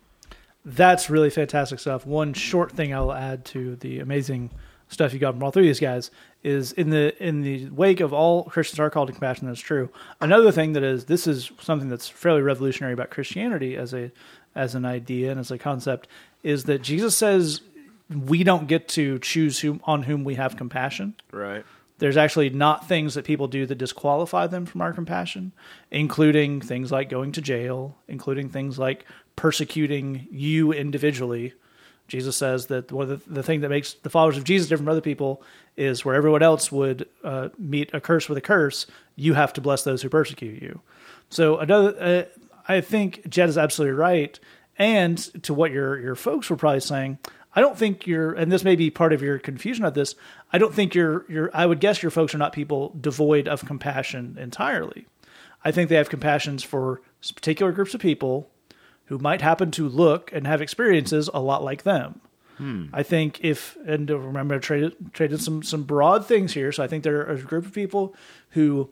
That's really fantastic stuff. One short thing I'll add to the amazing stuff you got from all three of these guys is in the in the wake of all Christians are called to compassion. That's true. Another thing that is this is something that's fairly revolutionary about Christianity as a as an idea and as a concept is that Jesus says we don't get to choose whom on whom we have compassion. Right. There's actually not things that people do that disqualify them from our compassion, including things like going to jail, including things like persecuting you individually. Jesus says that one of the, the thing that makes the followers of Jesus different from other people is where everyone else would uh, meet a curse with a curse, you have to bless those who persecute you. So another, uh, I think Jed is absolutely right. And to what your your folks were probably saying, I don't think you're, and this may be part of your confusion at this. I don't think you're, you're. I would guess your folks are not people devoid of compassion entirely. I think they have compassions for particular groups of people who might happen to look and have experiences a lot like them. Hmm. I think if and remember I traded traded some some broad things here. So I think there are a group of people who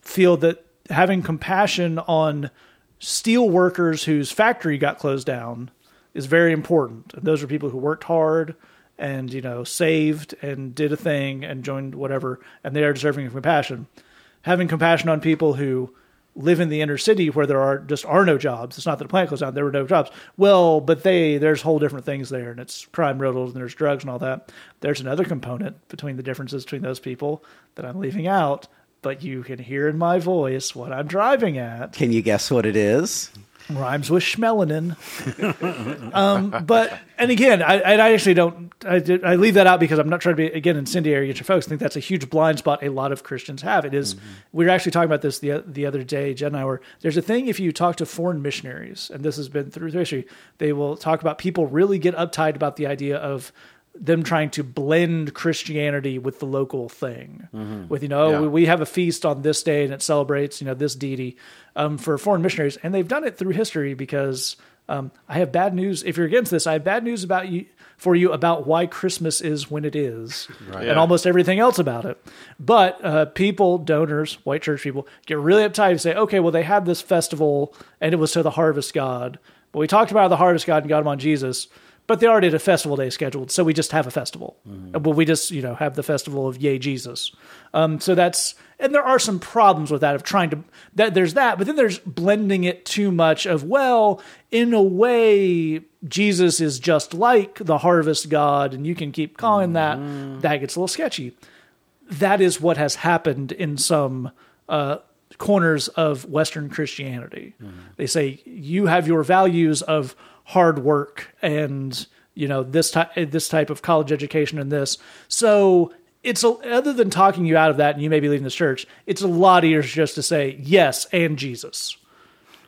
feel that having compassion on steel workers whose factory got closed down is very important. And those are people who worked hard and you know saved and did a thing and joined whatever, and they are deserving of compassion. Having compassion on people who live in the inner city where there are just are no jobs. It's not that the plant closed down; there were no jobs. Well, but they there's whole different things there, and it's crime riddled, and there's drugs and all that. There's another component between the differences between those people that I'm leaving out, but you can hear in my voice what I'm driving at Can you guess what it is? rhymes with schmelanin. um, but and again, I, I actually don't. I, I leave that out because I'm not trying to be again incendiary against your folks. I think that's a huge blind spot a lot of Christians have. It is- We were actually talking about this the the other day. Jen and I were. There's a thing if you talk to foreign missionaries, and this has been through history. They will talk about people really get uptight about the idea of them trying to blend Christianity with the local thing. With you know, Yeah. we, have a feast on this day and it celebrates you know this deity um, for foreign missionaries, and they've done it through history because um, I have bad news. If you're against this, I have bad news about you for you about why Christmas is when it is, and Yeah. almost everything else about it. But uh, people, donors, white church people, get really uptight and say, okay, well they had this festival and it was to the harvest god, but we talked about the harvest god and got him on Jesus. But they already had a festival day scheduled, so we just have a festival. Well, we just you know have the festival of Yay Jesus. Um, so that's and there are some problems with that of trying to that there's that, but then there's blending it too much of well, in a way, Jesus is just like the harvest god, and you can keep calling that. That gets a little sketchy. That is what has happened in some uh, corners of Western Christianity. They say you have your values of hard work and you know this type this type of college education and this. So it's a, other than talking you out of that and you may be leaving this church, it's a lot easier just to say yes and Jesus,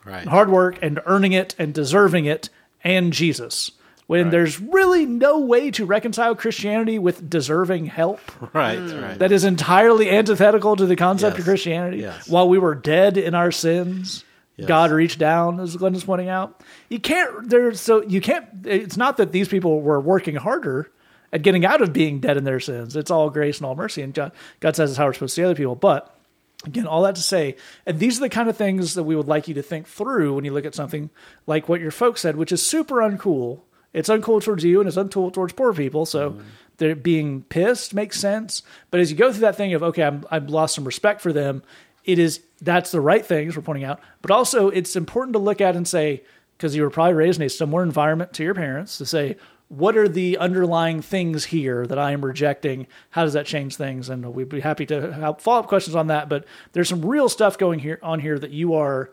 Right. hard work and earning it and deserving it and Jesus. When there's really no way to reconcile Christianity with deserving help. Right. Mm. Right. That is entirely antithetical to the concept of Christianity. Yes. While we were dead in our sins, God reached down, as Glenn is pointing out. You can't. There's so you can't. It's not that these people were working harder at getting out of being dead in their sins. It's all grace and all mercy, and God, God says it's how we're supposed to see other people. But again, all that to say, and these are the kind of things that we would like you to think through when you look at something like what your folks said, which is super uncool. It's uncool towards you, and it's uncool towards poor people. So mm-hmm. they're being pissed makes sense. But as you go through that thing of okay, I'm, I've lost some respect for them. It is that's the right things we're pointing out, but also it's important to look at and say because you were probably raised in a similar environment to your parents to say what are the underlying things here that I am rejecting? How does that change things? And we'd be happy to help follow up questions on that. But there's some real stuff going here on here that you are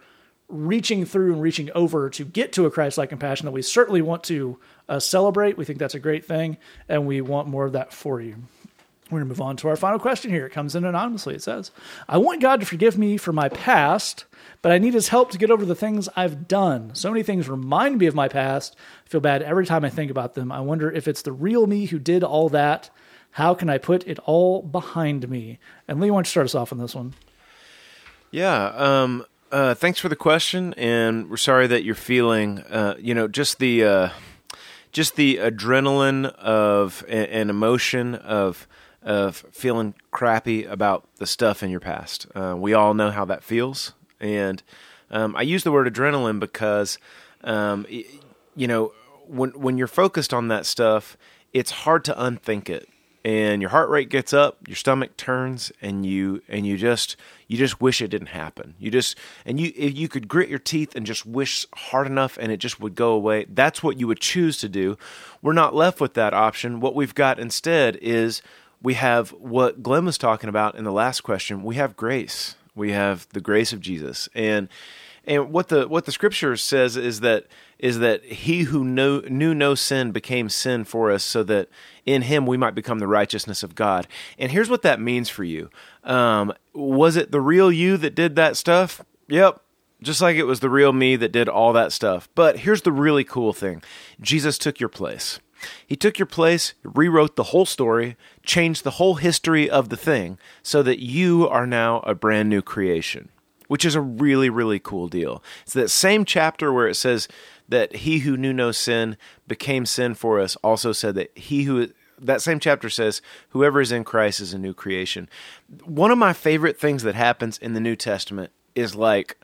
reaching through and reaching over to get to a Christ-like compassion that we certainly want to uh, celebrate. We think that's a great thing, and we want more of that for you. We're going to move on to our final question here. It comes in anonymously. It says, I want God to forgive me for my past, but I need his help to get over the things I've done. So many things remind me of my past. I feel bad every time I think about them. I wonder if it's the real me who did all that. How can I put it all behind me? And Lee, why don't you start us off on this one? Yeah. Um, uh, thanks for the question, and we're sorry that you're feeling, uh, you know, just the uh, just the adrenaline of and emotion of of feeling crappy about the stuff in your past. Uh, we all know how that feels, and um, I use the word adrenaline because, um, you know, when when you're focused on that stuff, it's hard to unthink it and your heart rate gets up, your stomach turns, and you and you just you just wish it didn't happen. You just and you if you could grit your teeth and just wish hard enough, and it just would go away. That's what you would choose to do. We're not left with that option. What we've got instead is we have what Glenn was talking about in the last question. We have grace. We have the grace of Jesus, and and what the what the scripture says is that is that he who know, knew no sin became sin for us, so that in him we might become the righteousness of God. And here's what that means for you. Um, was it the real you that did that stuff? Yep. Just like it was the real me that did all that stuff. But here's the really cool thing Jesus took your place. He took your place, rewrote the whole story, changed the whole history of the thing, so that you are now a brand new creation which is a really, really cool deal. It's that same chapter where it says that he who knew no sin became sin for us, also said that he who that same chapter says, whoever is in Christ is a new creation. One of my favorite things that happens in the New Testament is like,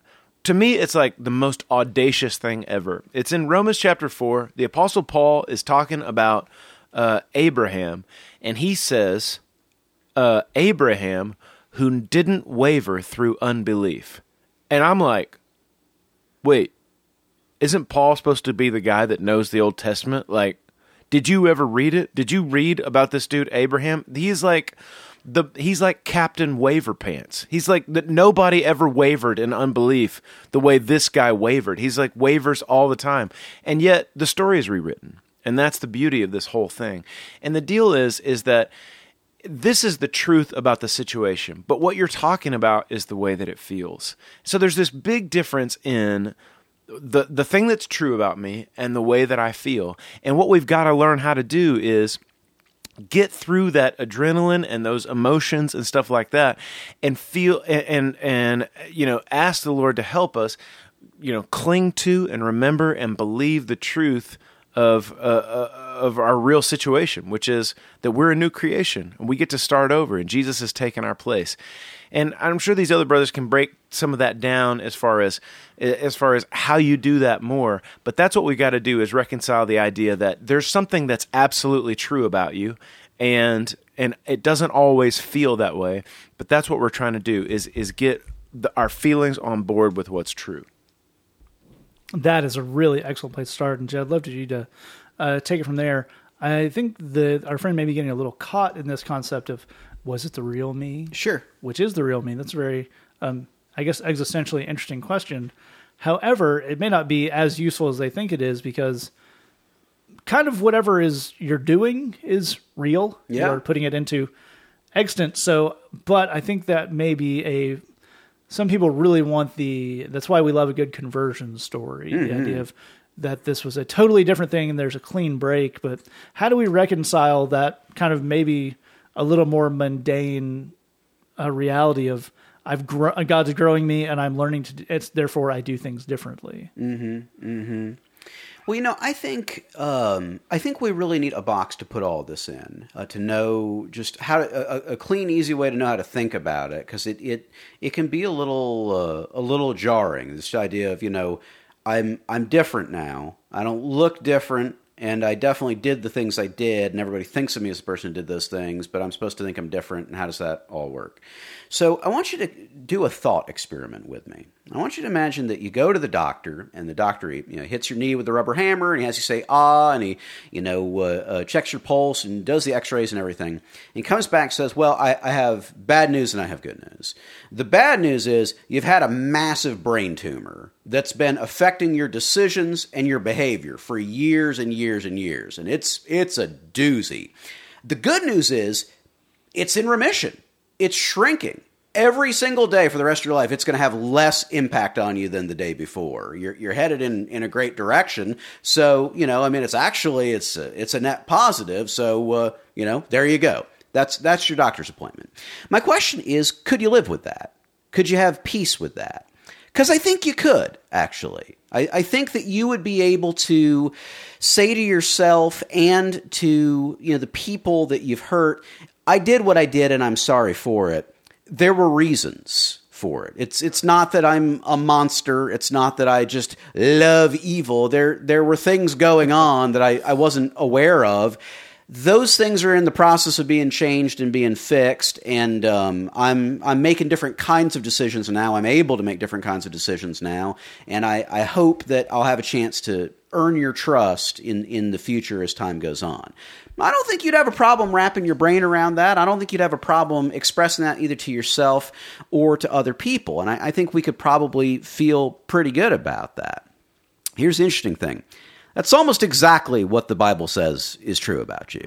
to me, it's like the most audacious thing ever. It's in Romans chapter 4. The Apostle Paul is talking about uh, Abraham, and he says, uh, Abraham who didn't waver through unbelief. And I'm like, wait, isn't Paul supposed to be the guy that knows the Old Testament? Like, did you ever read it? Did you read about this dude Abraham? He's like the he's like Captain Waver Pants. He's like that nobody ever wavered in unbelief the way this guy wavered. He's like wavers all the time. And yet the story is rewritten. And that's the beauty of this whole thing. And the deal is is that this is the truth about the situation, but what you're talking about is the way that it feels. So there's this big difference in the the thing that's true about me and the way that I feel. And what we've got to learn how to do is get through that adrenaline and those emotions and stuff like that and feel and and, you know ask the Lord to help us you know cling to and remember and believe the truth of uh, uh, of our real situation, which is that we're a new creation and we get to start over, and Jesus has taken our place. And I'm sure these other brothers can break some of that down as far as as far as how you do that more. But that's what we got to do is reconcile the idea that there's something that's absolutely true about you, and and it doesn't always feel that way. But that's what we're trying to do is is get the, our feelings on board with what's true. That is a really excellent place to start. And Jed, I'd love to you to uh, take it from there. I think that our friend may be getting a little caught in this concept of was it the real me? Sure. Which is the real me? That's a very, um, I guess, existentially interesting question. However, it may not be as useful as they think it is because kind of whatever is you're doing is real. Yeah. You're putting it into extant. So, but I think that may be a some people really want the that's why we love a good conversion story the idea of that this was a totally different thing and there's a clean break but how do we reconcile that kind of maybe a little more mundane uh, reality of I've God's growing me, and I'm learning to. It's therefore I do things differently. Well, you know, I think um, I think we really need a box to put all this in uh, to know just how to, a, a clean, easy way to know how to think about it because it, it it can be a little uh, a little jarring. This idea of you know I'm I'm different now. I don't look different, and I definitely did the things I did, and everybody thinks of me as the person who did those things. But I'm supposed to think I'm different, and how does that all work? So I want you to do a thought experiment with me. I want you to imagine that you go to the doctor, and the doctor you know hits your knee with a rubber hammer, and he has you say ah, and he you know uh, uh, checks your pulse and does the X-rays and everything. And he comes back and says, "Well, I, I have bad news and I have good news. The bad news is you've had a massive brain tumor that's been affecting your decisions and your behavior for years and years and years, and it's it's a doozy. The good news is it's in remission. It's shrinking. Every single day for the rest of your life, it's going to have less impact on you than the day before. You're, you're headed in, in a great direction. So, you know, I mean, it's actually, it's a, it's a net positive. So, uh, you know, there you go. That's, that's your doctor's appointment. My question is, could you live with that? Could you have peace with that? Because I think you could, actually. I, I think that you would be able to say to yourself and to you know the people that you've hurt, I did what I did and I'm sorry for it. There were reasons for it. It's it's not that I'm a monster. It's not that I just love evil. There there were things going on that I, I wasn't aware of. Those things are in the process of being changed and being fixed, and um, I'm I'm making different kinds of decisions now. I'm able to make different kinds of decisions now, and I, I hope that I'll have a chance to earn your trust in in the future as time goes on. I don't think you'd have a problem wrapping your brain around that. I don't think you'd have a problem expressing that either to yourself or to other people. And I, I think we could probably feel pretty good about that. Here's the interesting thing that's almost exactly what the Bible says is true about you.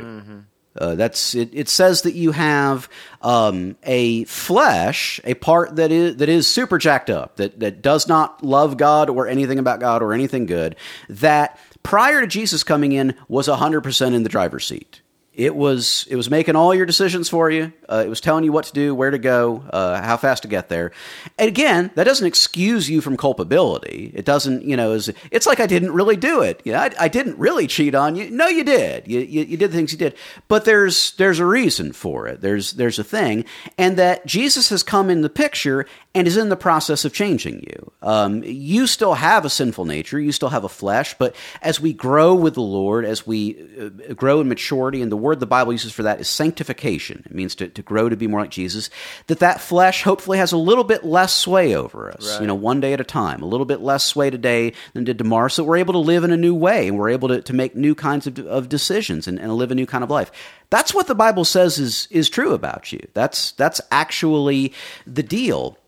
Uh, that's it, it. says that you have um, a flesh, a part that is that is super jacked up, that that does not love God or anything about God or anything good. That prior to Jesus coming in was hundred percent in the driver's seat. It was it was making all your decisions for you. Uh, it was telling you what to do, where to go, uh, how fast to get there. And again, that doesn't excuse you from culpability. It doesn't, you know, is it's like I didn't really do it. Yeah, I, I didn't really cheat on you. No, you did. You, you you did the things you did. But there's there's a reason for it. There's there's a thing, and that Jesus has come in the picture and is in the process of changing you. Um, you still have a sinful nature. You still have a flesh, but as we grow with the Lord, as we uh, grow in maturity, and the word the Bible uses for that is sanctification. It means to, to grow to be more like Jesus. That that flesh hopefully has a little bit less sway over us. You know, one day at a time, a little bit less sway today than did tomorrow. So we're able to live in a new way, and we're able to, to make new kinds of, of decisions and, and live a new kind of life. That's what the Bible says is is true about you. That's that's actually the deal.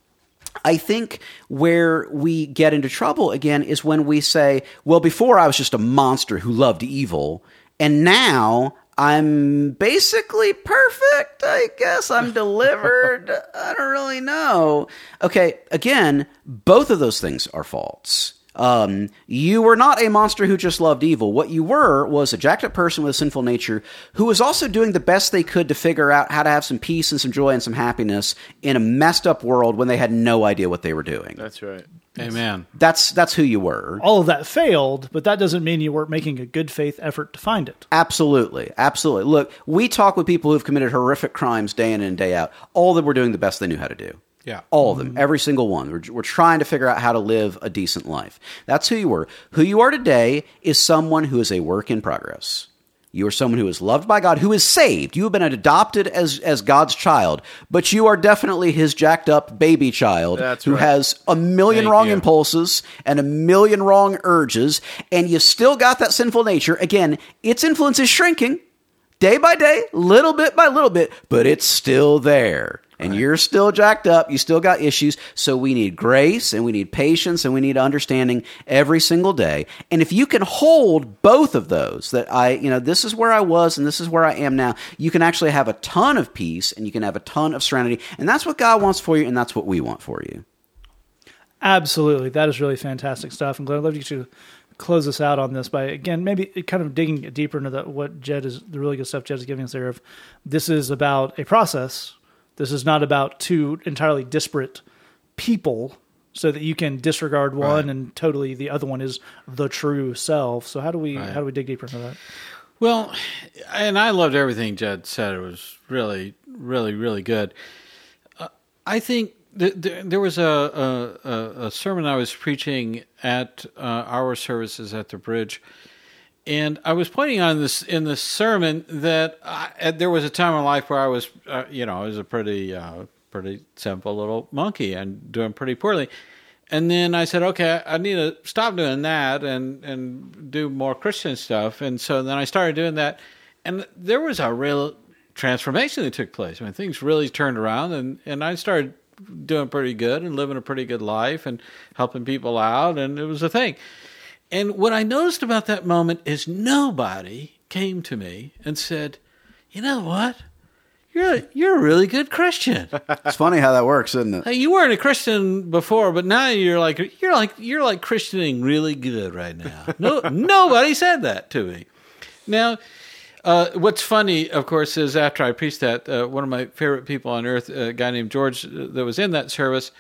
I think where we get into trouble again is when we say, well, before I was just a monster who loved evil, and now I'm basically perfect. I guess I'm delivered. I don't really know. Okay, again, both of those things are false. Um, you were not a monster who just loved evil. What you were was a jacked up person with a sinful nature who was also doing the best they could to figure out how to have some peace and some joy and some happiness in a messed up world when they had no idea what they were doing. That's right. Amen. That's that's who you were. All of that failed, but that doesn't mean you weren't making a good faith effort to find it. Absolutely, absolutely. Look, we talk with people who've committed horrific crimes day in and day out. All that them were doing the best they knew how to do. Yeah. All of them, every single one. We're, we're trying to figure out how to live a decent life. That's who you were. Who you are today is someone who is a work in progress. You are someone who is loved by God, who is saved. You have been adopted as, as God's child, but you are definitely his jacked up baby child That's who right. has a million Thank wrong you. impulses and a million wrong urges, and you still got that sinful nature. Again, its influence is shrinking day by day, little bit by little bit, but it's still there. And you're still jacked up. You still got issues. So we need grace and we need patience and we need understanding every single day. And if you can hold both of those, that I, you know, this is where I was and this is where I am now, you can actually have a ton of peace and you can have a ton of serenity. And that's what God wants for you and that's what we want for you. Absolutely. That is really fantastic stuff. And Glenn, I'd love you to close us out on this by, again, maybe kind of digging deeper into the, what Jed is, the really good stuff Jed is giving us there. Of This is about a process This is not about two entirely disparate people so that you can disregard one Right. and totally the other one is the true self. So how do we how do we dig deeper into that? Well, and I loved everything Jed said. It was really, really, really good. Uh, I think th- th- there was a, a, a- a sermon I was preaching at uh, our services at the bridge, and I was pointing on this in the sermon that I, uh, there was a time in life where I was, uh, you know, I was a pretty, uh, pretty simple little monkey and doing pretty poorly. And then I said, okay, I need to stop doing that and, and do more Christian stuff. And so then I started doing that. And there was a real transformation that took place. I mean, things really turned around and, and I started doing pretty good and living a pretty good life and helping people out. And it was a thing. And what I noticed about that moment is nobody came to me and said, you know what? You're a, you're a really good Christian. It's funny how that works, isn't it? Hey, you weren't a Christian before, but now you're like you're like you're like Christianing really good right now. No, nobody said that to me. Now, uh, what's funny, of course, is after I preached that, uh, one of my favorite people on earth, a guy named George, uh, that was in that service.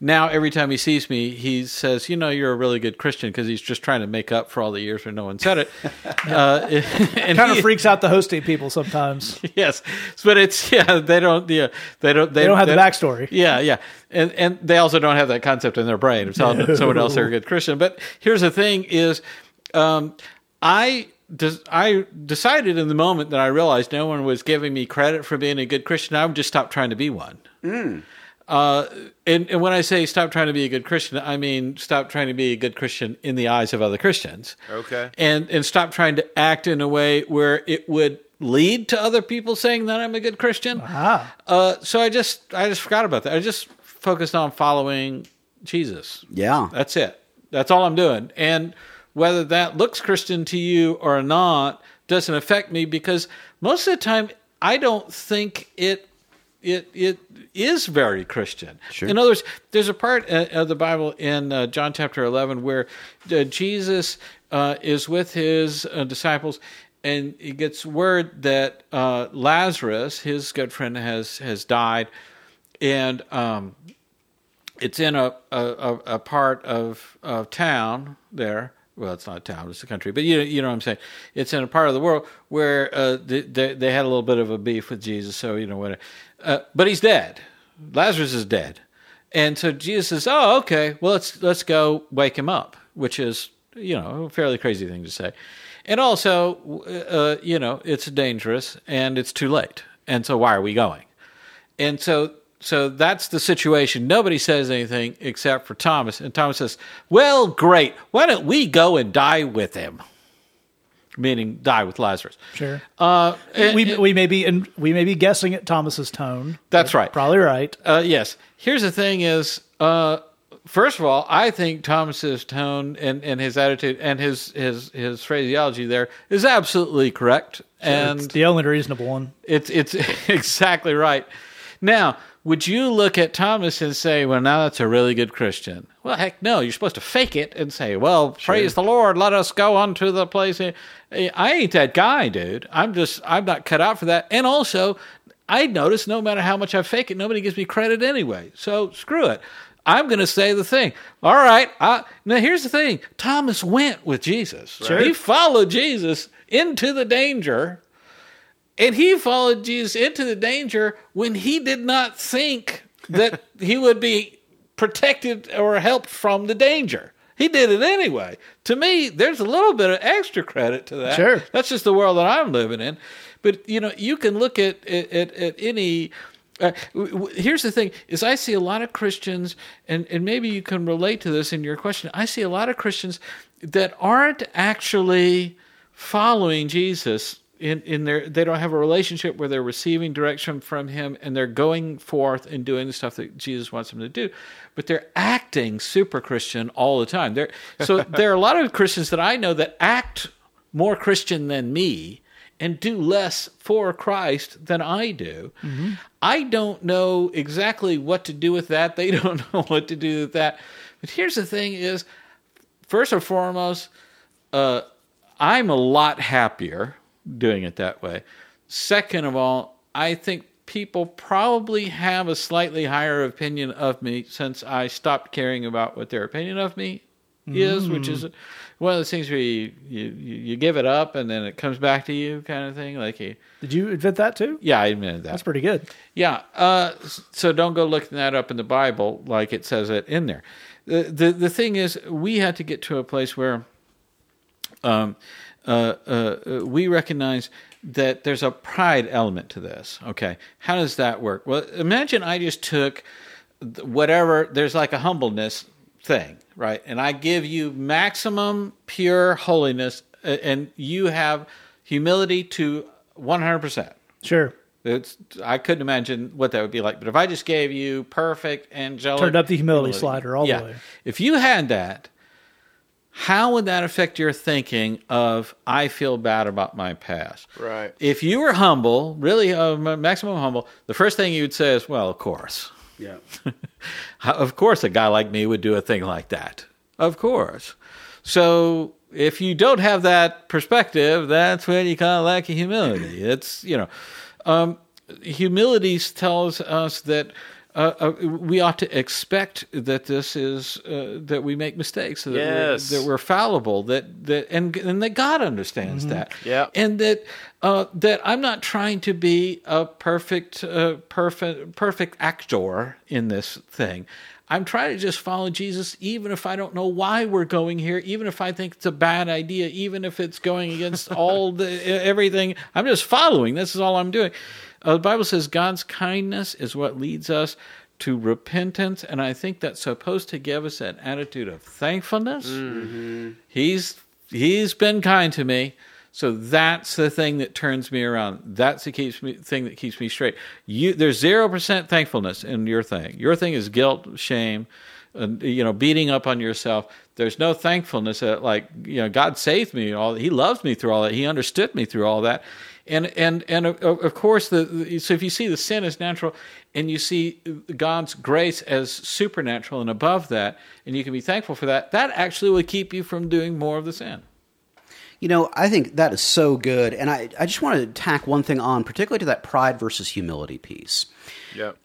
Now, every time he sees me, he says, "You know, you're a really good Christian," because he's just trying to make up for all the years where no one said it. uh, and Kind he- of freaks out the hosting people sometimes. yes, but it's yeah they don't yeah they don't they, They don't have the backstory. Yeah, yeah, and and they also don't have that concept in their brain of telling someone else they're a good Christian. But here's the thing: is um, I. I decided in the moment that I realized no one was giving me credit for being a good Christian, I would just stop trying to be one. Uh, and, and when I say stop trying to be a good Christian, I mean stop trying to be a good Christian in the eyes of other Christians. Okay. And and stop trying to act in a way where it would lead to other people saying that I'm a good Christian. Ah, Uh, so I just I just forgot about that. I just focused on following Jesus. Yeah. That's it. That's all I'm doing. And whether that looks Christian to you or not doesn't affect me because most of the time I don't think it it it is very Christian. Sure. In other words, there's a part uh, of the Bible in uh, John chapter 11 where uh, Jesus uh, is with his uh, disciples and he gets word that uh, Lazarus, his good friend, has has died, and um, it's in a, a, a part of, of town there. Well, it's not a town; it's a country. But you you know what I'm saying. It's in a part of the world where uh, they, they they had a little bit of a beef with Jesus. So you know what? Uh, but he's dead. Lazarus is dead, and so Jesus says, "Oh, okay. Well, let's let's go wake him up," which is you know a fairly crazy thing to say. And also, uh, you know, it's dangerous and it's too late. And so, why are we going? And so so that's the situation. Nobody says anything except for Thomas. And Thomas says, Well, great. Why don't we go and die with him? Meaning die with Lazarus. sure. Uh, and- we we may be in, we may be guessing at Thomas's tone. That's right. Probably right. Uh, yes. Here's the thing is, uh, first of all, I think Thomas's tone and, and his attitude and his, his, his phraseology there is absolutely correct. and It's the only reasonable one. It's it's exactly right. Now, would you look at Thomas and say, "Well, now that's a really good Christian"? Well, heck, no. You're supposed to fake it and say, "Well, praise the Lord. Let us go on to the place." I ain't that guy, dude. I'm just I'm not cut out for that. And also, I notice no matter how much I fake it, nobody gives me credit anyway. So screw it. I'm going to say the thing. All right. I, now here's the thing. Thomas went with Jesus. Sure. He followed Jesus into the danger and he followed Jesus into the danger when he did not think that he would be protected or helped from the danger. He did it anyway. To me, there's a little bit of extra credit to that. Sure. That's just the world that I'm living in. But you know, you can look at at, at, at any. Uh, here's the thing: is I see a lot of Christians, and and maybe you can relate to this in your question. I see a lot of Christians that aren't actually following Jesus in, in their they don't have a relationship where they're receiving direction from him and they're going forth and doing the stuff that Jesus wants them to do but they're acting super Christian all the time there so there are a lot of Christians that I know that act more Christian than me and do less for Christ than I do. I don't know exactly what to do with that. They don't know what to do with that. But here's the thing is first and foremost, uh, I'm a lot happier doing it that way. Second of all, I think people probably have a slightly higher opinion of me since I stopped caring about what their opinion of me is, which is one of those things where you, you, you give it up and then it comes back to you kind of thing. Like, you, Did you admit that too? yeah, I admitted that. That's pretty good. Yeah. Uh, so don't go looking that up in the Bible like it says it in there. The, the, the thing is, we had to get to a place where um, uh, uh, we recognize that there's a pride element to this. Okay. How does that work? Well, imagine I just took whatever, there's like a humbleness thing, right? And I give you maximum pure holiness, uh, and you have humility to 100%. Sure. It's I couldn't imagine what that would be like. But if I just gave you perfect angelic, Turned up the humility slider all the way. If you had that, how would that affect your thinking of I feel bad about my past? Right. If you were humble, really uh, maximum humble, the first thing you would say is, "Well, of course, Yeah. of course, a guy like me would do a thing like that. Of course." So if you don't have that perspective, that's when you kind of lack humility. It's you know, um, humility tells us that uh, uh, we ought to expect that this is uh, that we make mistakes, that, Yes. we're, that we're fallible, that that and and that God understands that, Yeah. and that uh, that I'm not trying to be a perfect uh, perfect perfect actor in this thing. I'm trying to just follow Jesus, even if I don't know why we're going here, even if I think it's a bad idea, even if it's going against all the everything. I'm just following. This is all I'm doing. Uh, the Bible says God's kindness is what leads us to repentance, and I think that's supposed to give us an attitude of thankfulness. He's He's been kind to me. So that's the thing that turns me around. That's the keeps me thing that keeps me straight. You there's zero percent thankfulness in your thing. Your thing is guilt, shame, and you know beating up on yourself. There's no thankfulness that like you know God saved me. All He loves me through all that. He understood me through all that. And and and of, of course the, the so if you see the sin as natural and you see God's grace as supernatural and above that, and you can be thankful for that, that actually will keep you from doing more of the sin. You know, I think that is so good. And I, I just want to tack one thing on, particularly to that pride versus humility piece. Yep.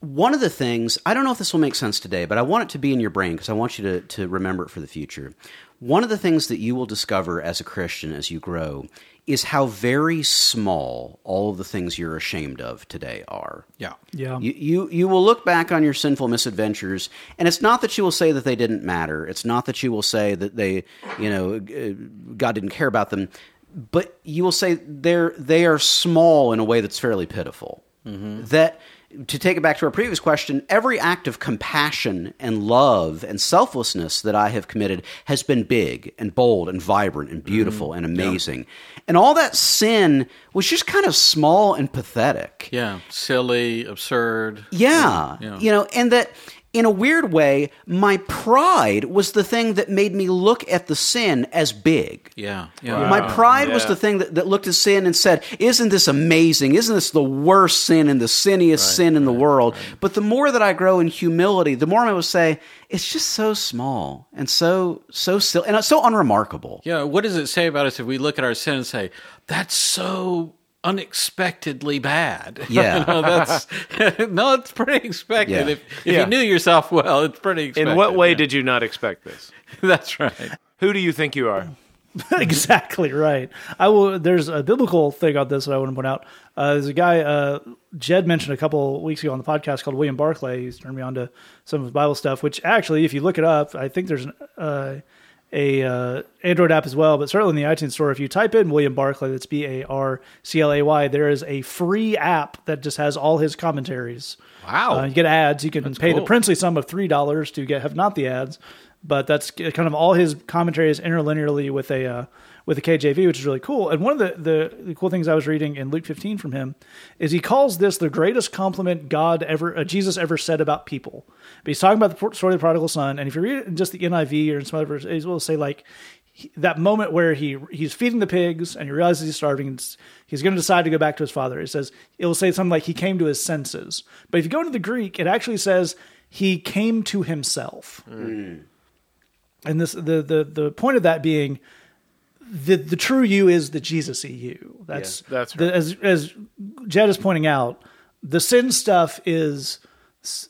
One of the things, I don't know if this will make sense today, but I want it to be in your brain because I want you to, to remember it for the future. One of the things that you will discover as a Christian as you grow is how very small all of the things you're ashamed of today are. Yeah. Yeah. You, you you will look back on your sinful misadventures, and it's not that you will say that they didn't matter. It's not that you will say that they, you know, uh, God didn't care about them, but you will say they're they are small in a way that's fairly pitiful. That to take it back to our previous question, every act of compassion and love and selflessness that I have committed has been big and bold and vibrant and beautiful mm-hmm. and amazing. And all that sin was just kind of small and pathetic. Yeah. Silly, absurd. Yeah. Yeah. You know, and that in a weird way, my pride was the thing that made me look at the sin as big. Yeah. Yeah. My pride was the thing that, that looked at sin and said, Isn't this amazing? Isn't this the worst sin and the sinniest sin in the world? But the more that I grow in humility, the more I will say, It's just so small and so, so silly and so unremarkable. Yeah, what does it say about us if we look at our sin and say, that's so unexpectedly bad? Yeah. You know, that's, no, it's pretty expected. Yeah. If, if Yeah. you knew yourself well, it's pretty expected. In what way yeah. did you not expect this? That's right. Who do you think you are? exactly right. I will. There's a biblical thing on this that I want to point out. Uh, there's a guy uh, Jed mentioned a couple weeks ago on the podcast called William Barclay. He's turned me on to some of his Bible stuff. Which actually, if you look it up, I think there's an, uh, a uh, Android app as well. But certainly in the iTunes store, if you type in William Barclay, that's B A R C L A Y, there is a free app that just has all his commentaries. Wow. Uh, you get ads. You can pay the princely sum of three dollars to get have not the ads, but that's kind of all his commentaries interlinearly with a uh, with the KJV, which is really cool. And one of the, the the cool things I was reading in Luke 15 from him is he calls this the greatest compliment God ever uh, Jesus ever said about people. But he's talking about the story of the prodigal son, and if you read it in just the NIV or in some other versions, he will say like he- that moment where he he's feeding the pigs and he realizes he's starving and he's going to decide to go back to his father it says it will say something like he came to his senses but if you go into the greek it actually says he came to himself and this the, the the point of that being the the true you is the jesus you that's Yeah, that's the- as as jed is pointing out The sin stuff is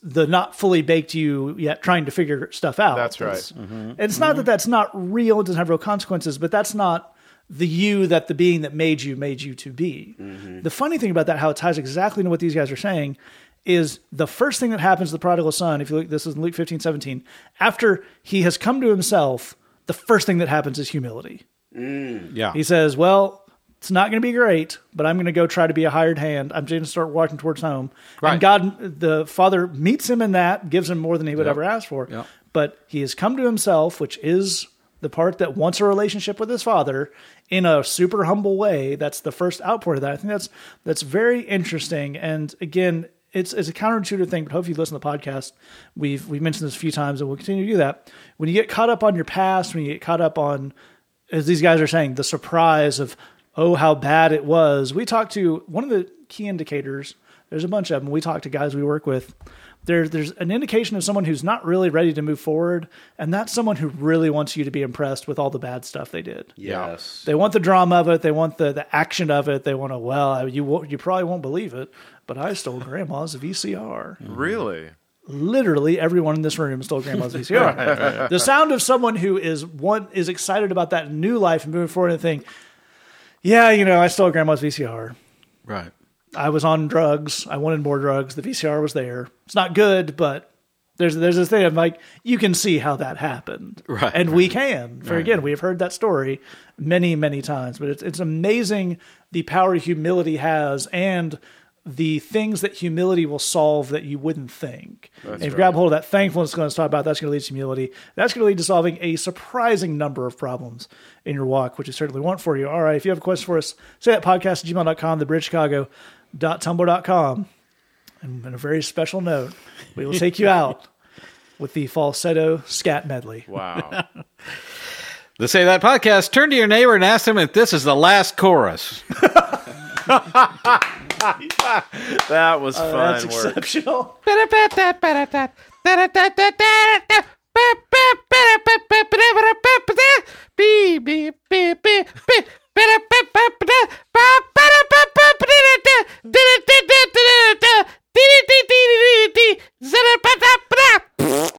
the not fully baked you yet trying to figure stuff out. That's right. It's, mm-hmm. and it's not that that's not real, it doesn't have real consequences, but that's not the you that the being that made you made you to be. Mm-hmm. The funny thing about that, how it ties exactly into what these guys are saying, is the first thing that happens to the prodigal son, if you look, this is in Luke 15, 17, after he has come to himself, the first thing that happens is humility. Mm. Yeah. He says, Well, it's not going to be great, but I'm going to go try to be a hired hand. I'm going to start walking towards home. Right. And God, the Father, meets him in that, gives him more than he would ever ask for. Yep. But he has come to himself, which is the part that wants a relationship with his Father in a super humble way. That's the first outpour of that. I think that's that's very interesting. And again, it's it's a counterintuitive thing, but hopefully you listen to the podcast. We've we've mentioned this a few times, and we'll continue to do that. When you get caught up on your past, when you get caught up on as these guys are saying, the surprise of, oh, how bad it was. We talked to one of the key indicators. There's a bunch of them. We talk to guys we work with. There, there's an indication of someone who's not really ready to move forward, and that's someone who really wants you to be impressed with all the bad stuff they did. Yes. They want the drama of it. They want the, the action of it. They want to. Well, you won't- you probably won't believe it, but I stole Grandma's VCR Really? Literally everyone in this room stole grandma's VCR. The sound of someone who is one is excited about that new life and moving forward and think, yeah, you know, I stole grandma's VCR. Right. I was on drugs. I wanted more drugs. The VCR was there. It's not good, but there's there's this thing. I'm like, you can see how that happened, Right, And we can. For again, we have heard that story many many times. But it's it's amazing the power humility has and the things that humility will solve that you wouldn't think. And if you grab hold of that thankfulness going to talk about, that's going to lead to humility. That's going to lead to solving a surprising number of problems in your walk, which we certainly want for you. All right, if you have a question for us, say that podcast at gmail.com, thebridgechicago.tumblr.com. And on a very special note, we will take you out with the falsetto scat medley. Wow. The Say That podcast. Turn to your neighbor and ask them if this is the last chorus. that was fun. That's work. exceptional.